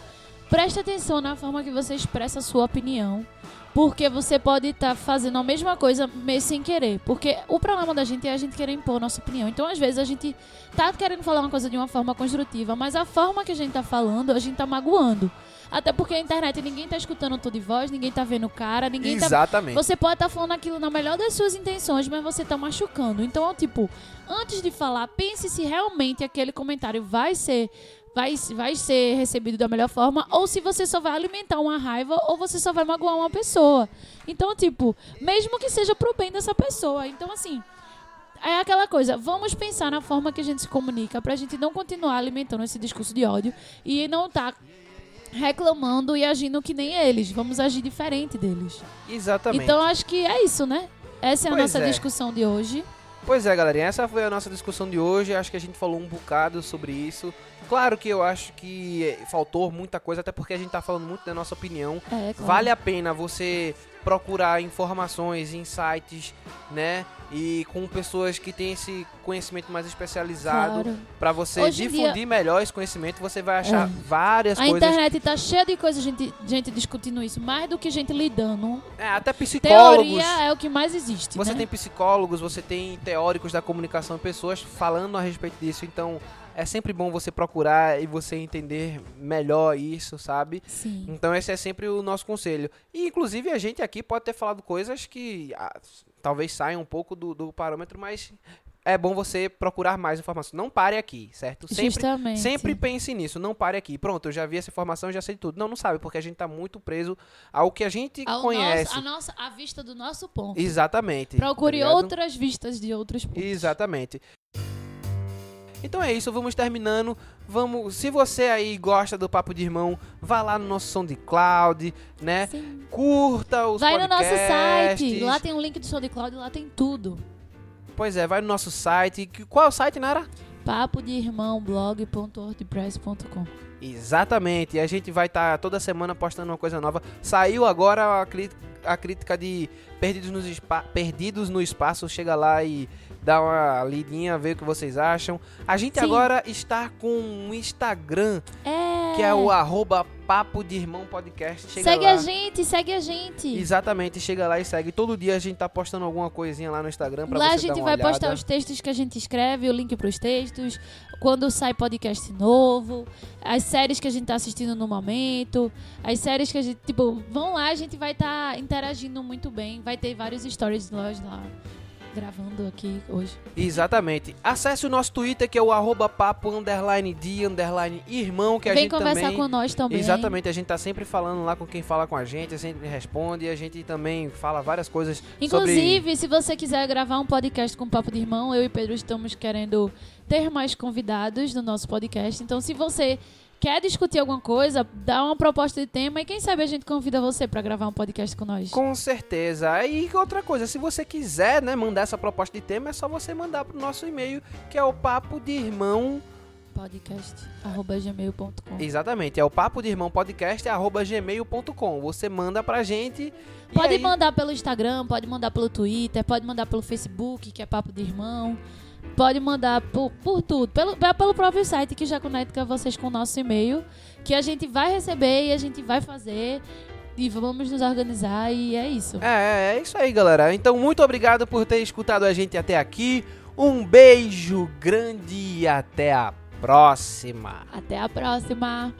preste atenção na forma que você expressa a sua opinião. Porque você pode estar fazendo a mesma coisa meio sem querer. Porque o problema da gente é a gente querer impor nossa opinião. Então, às vezes, a gente tá querendo falar uma coisa de uma forma construtiva, mas a forma que a gente tá falando, a gente tá magoando. Até porque a internet ninguém tá escutando o tom de voz, ninguém tá vendo o cara, ninguém tá
Exatamente.
você pode estar falando aquilo na melhor das suas intenções, mas você tá machucando. Então, tipo, antes de falar, pense se realmente aquele comentário vai ser vai, vai ser recebido da melhor forma ou se você só vai alimentar uma raiva ou você só vai magoar uma pessoa. Então, tipo, mesmo que seja pro bem dessa pessoa. Então, assim, é aquela coisa, vamos pensar na forma que a gente se comunica pra gente não continuar alimentando esse discurso de ódio e não tá reclamando e agindo que nem eles. Vamos agir diferente deles.
Exatamente.
Então acho que é isso, né? Essa é a
Pois
nossa
é.
discussão de hoje.
Pois é, galerinha, essa foi a nossa discussão de hoje. Acho que a gente falou um bocado sobre isso. Claro que eu acho que faltou muita coisa, até porque a gente tá falando muito da nossa opinião.
É, claro.
Vale a pena você procurar informações sites, né? E com pessoas que têm esse conhecimento mais especializado
Claro.
pra você
Hoje
difundir
dia-
melhor esse conhecimento, você vai achar
É.
várias
A
coisas.
internet tá cheia de coisa, gente, gente discutindo isso, mais do que gente lidando.
É, até psicólogos.
Teoria é o que mais existe,
Você
né?
tem psicólogos, você tem teóricos da comunicação, pessoas falando a respeito disso. Então, é sempre bom você procurar e você entender melhor isso, sabe?
Sim.
Então, esse é sempre o nosso conselho. E, inclusive, a gente aqui pode ter falado coisas que ah, talvez saiam um pouco do, do parâmetro, mas é bom você procurar mais informação. Não pare aqui, certo? Sempre,
Justamente.
sempre pense nisso. Não pare aqui. Pronto, eu já vi essa informação, já sei tudo. Não, não sabe, porque a gente tá muito preso ao que a gente
Ao
conhece.
nosso- a nossa a vista do nosso ponto.
Exatamente.
Procure
tá
outras vistas de outros pontos.
Exatamente. Então é isso, vamos terminando. Vamos, se você aí gosta do Papo de Irmão, vá lá no nosso SoundCloud, né?
Sim.
Curta os
Vai no nosso site,
podcasts.
lá tem um link do SoundCloud, lá tem tudo.
Pois é, vai no nosso site. Qual é o site, Nara?
Papo de irmão blog.wordpress.com.
Exatamente. E a gente vai estar toda semana postando uma coisa nova. Saiu agora a, a crítica de Perdidos, Espa- Perdidos no Espaço. Chega lá e dá uma lidinha, vê o que vocês acham. A gente
Sim.
agora está com um Instagram,
É.
que é o arroba Papo de Irmão Podcast. Chega
segue
lá.
a gente, segue a gente.
Exatamente, chega lá e segue. Todo dia a gente tá postando alguma coisinha lá no Instagram pra
Lá
você
a gente
dar
vai
olhada.
postar os textos que a gente escreve, o link pros textos, quando sai podcast novo, as séries que a gente tá assistindo no momento, as séries que a gente, tipo, vão lá, a gente vai estar interagindo muito bem, vai ter vários stories nós lá gravando aqui hoje.
Exatamente. Acesse o nosso Twitter, que é o arroba papo underline de underline irmão, que a
Vem
gente
conversar
também...
com nós também.
Exatamente, a gente tá sempre falando lá com quem fala com a gente, a gente responde e a gente também fala várias coisas sobre...
Inclusive, se você quiser gravar um podcast com o Papo de Irmão, eu e Pedro estamos querendo ter mais convidados no nosso podcast. Então, se você quer discutir alguma coisa, dá uma proposta de tema e quem sabe a gente convida você para gravar um podcast com nós.
Com certeza. E outra coisa, se você quiser, né, mandar essa proposta de tema, é só você mandar pro nosso e-mail, que é o papo de irmão
podcast@gmail.com.
Exatamente, é o papo de irmão podcast arroba gmail.com. Você manda pra gente.
Pode
aí-
mandar pelo Instagram, pode mandar pelo Twitter, pode mandar pelo Facebook, que é Papo de Irmão. Pode mandar por, por tudo, pelo, pelo próprio site que já conecta vocês com o nosso e-mail, que a gente vai receber e a gente vai fazer e vamos nos organizar e é isso.
É, é, é isso aí, galera. Então, muito obrigado por ter escutado a gente até aqui. Um beijo grande e até a próxima.
Até a próxima!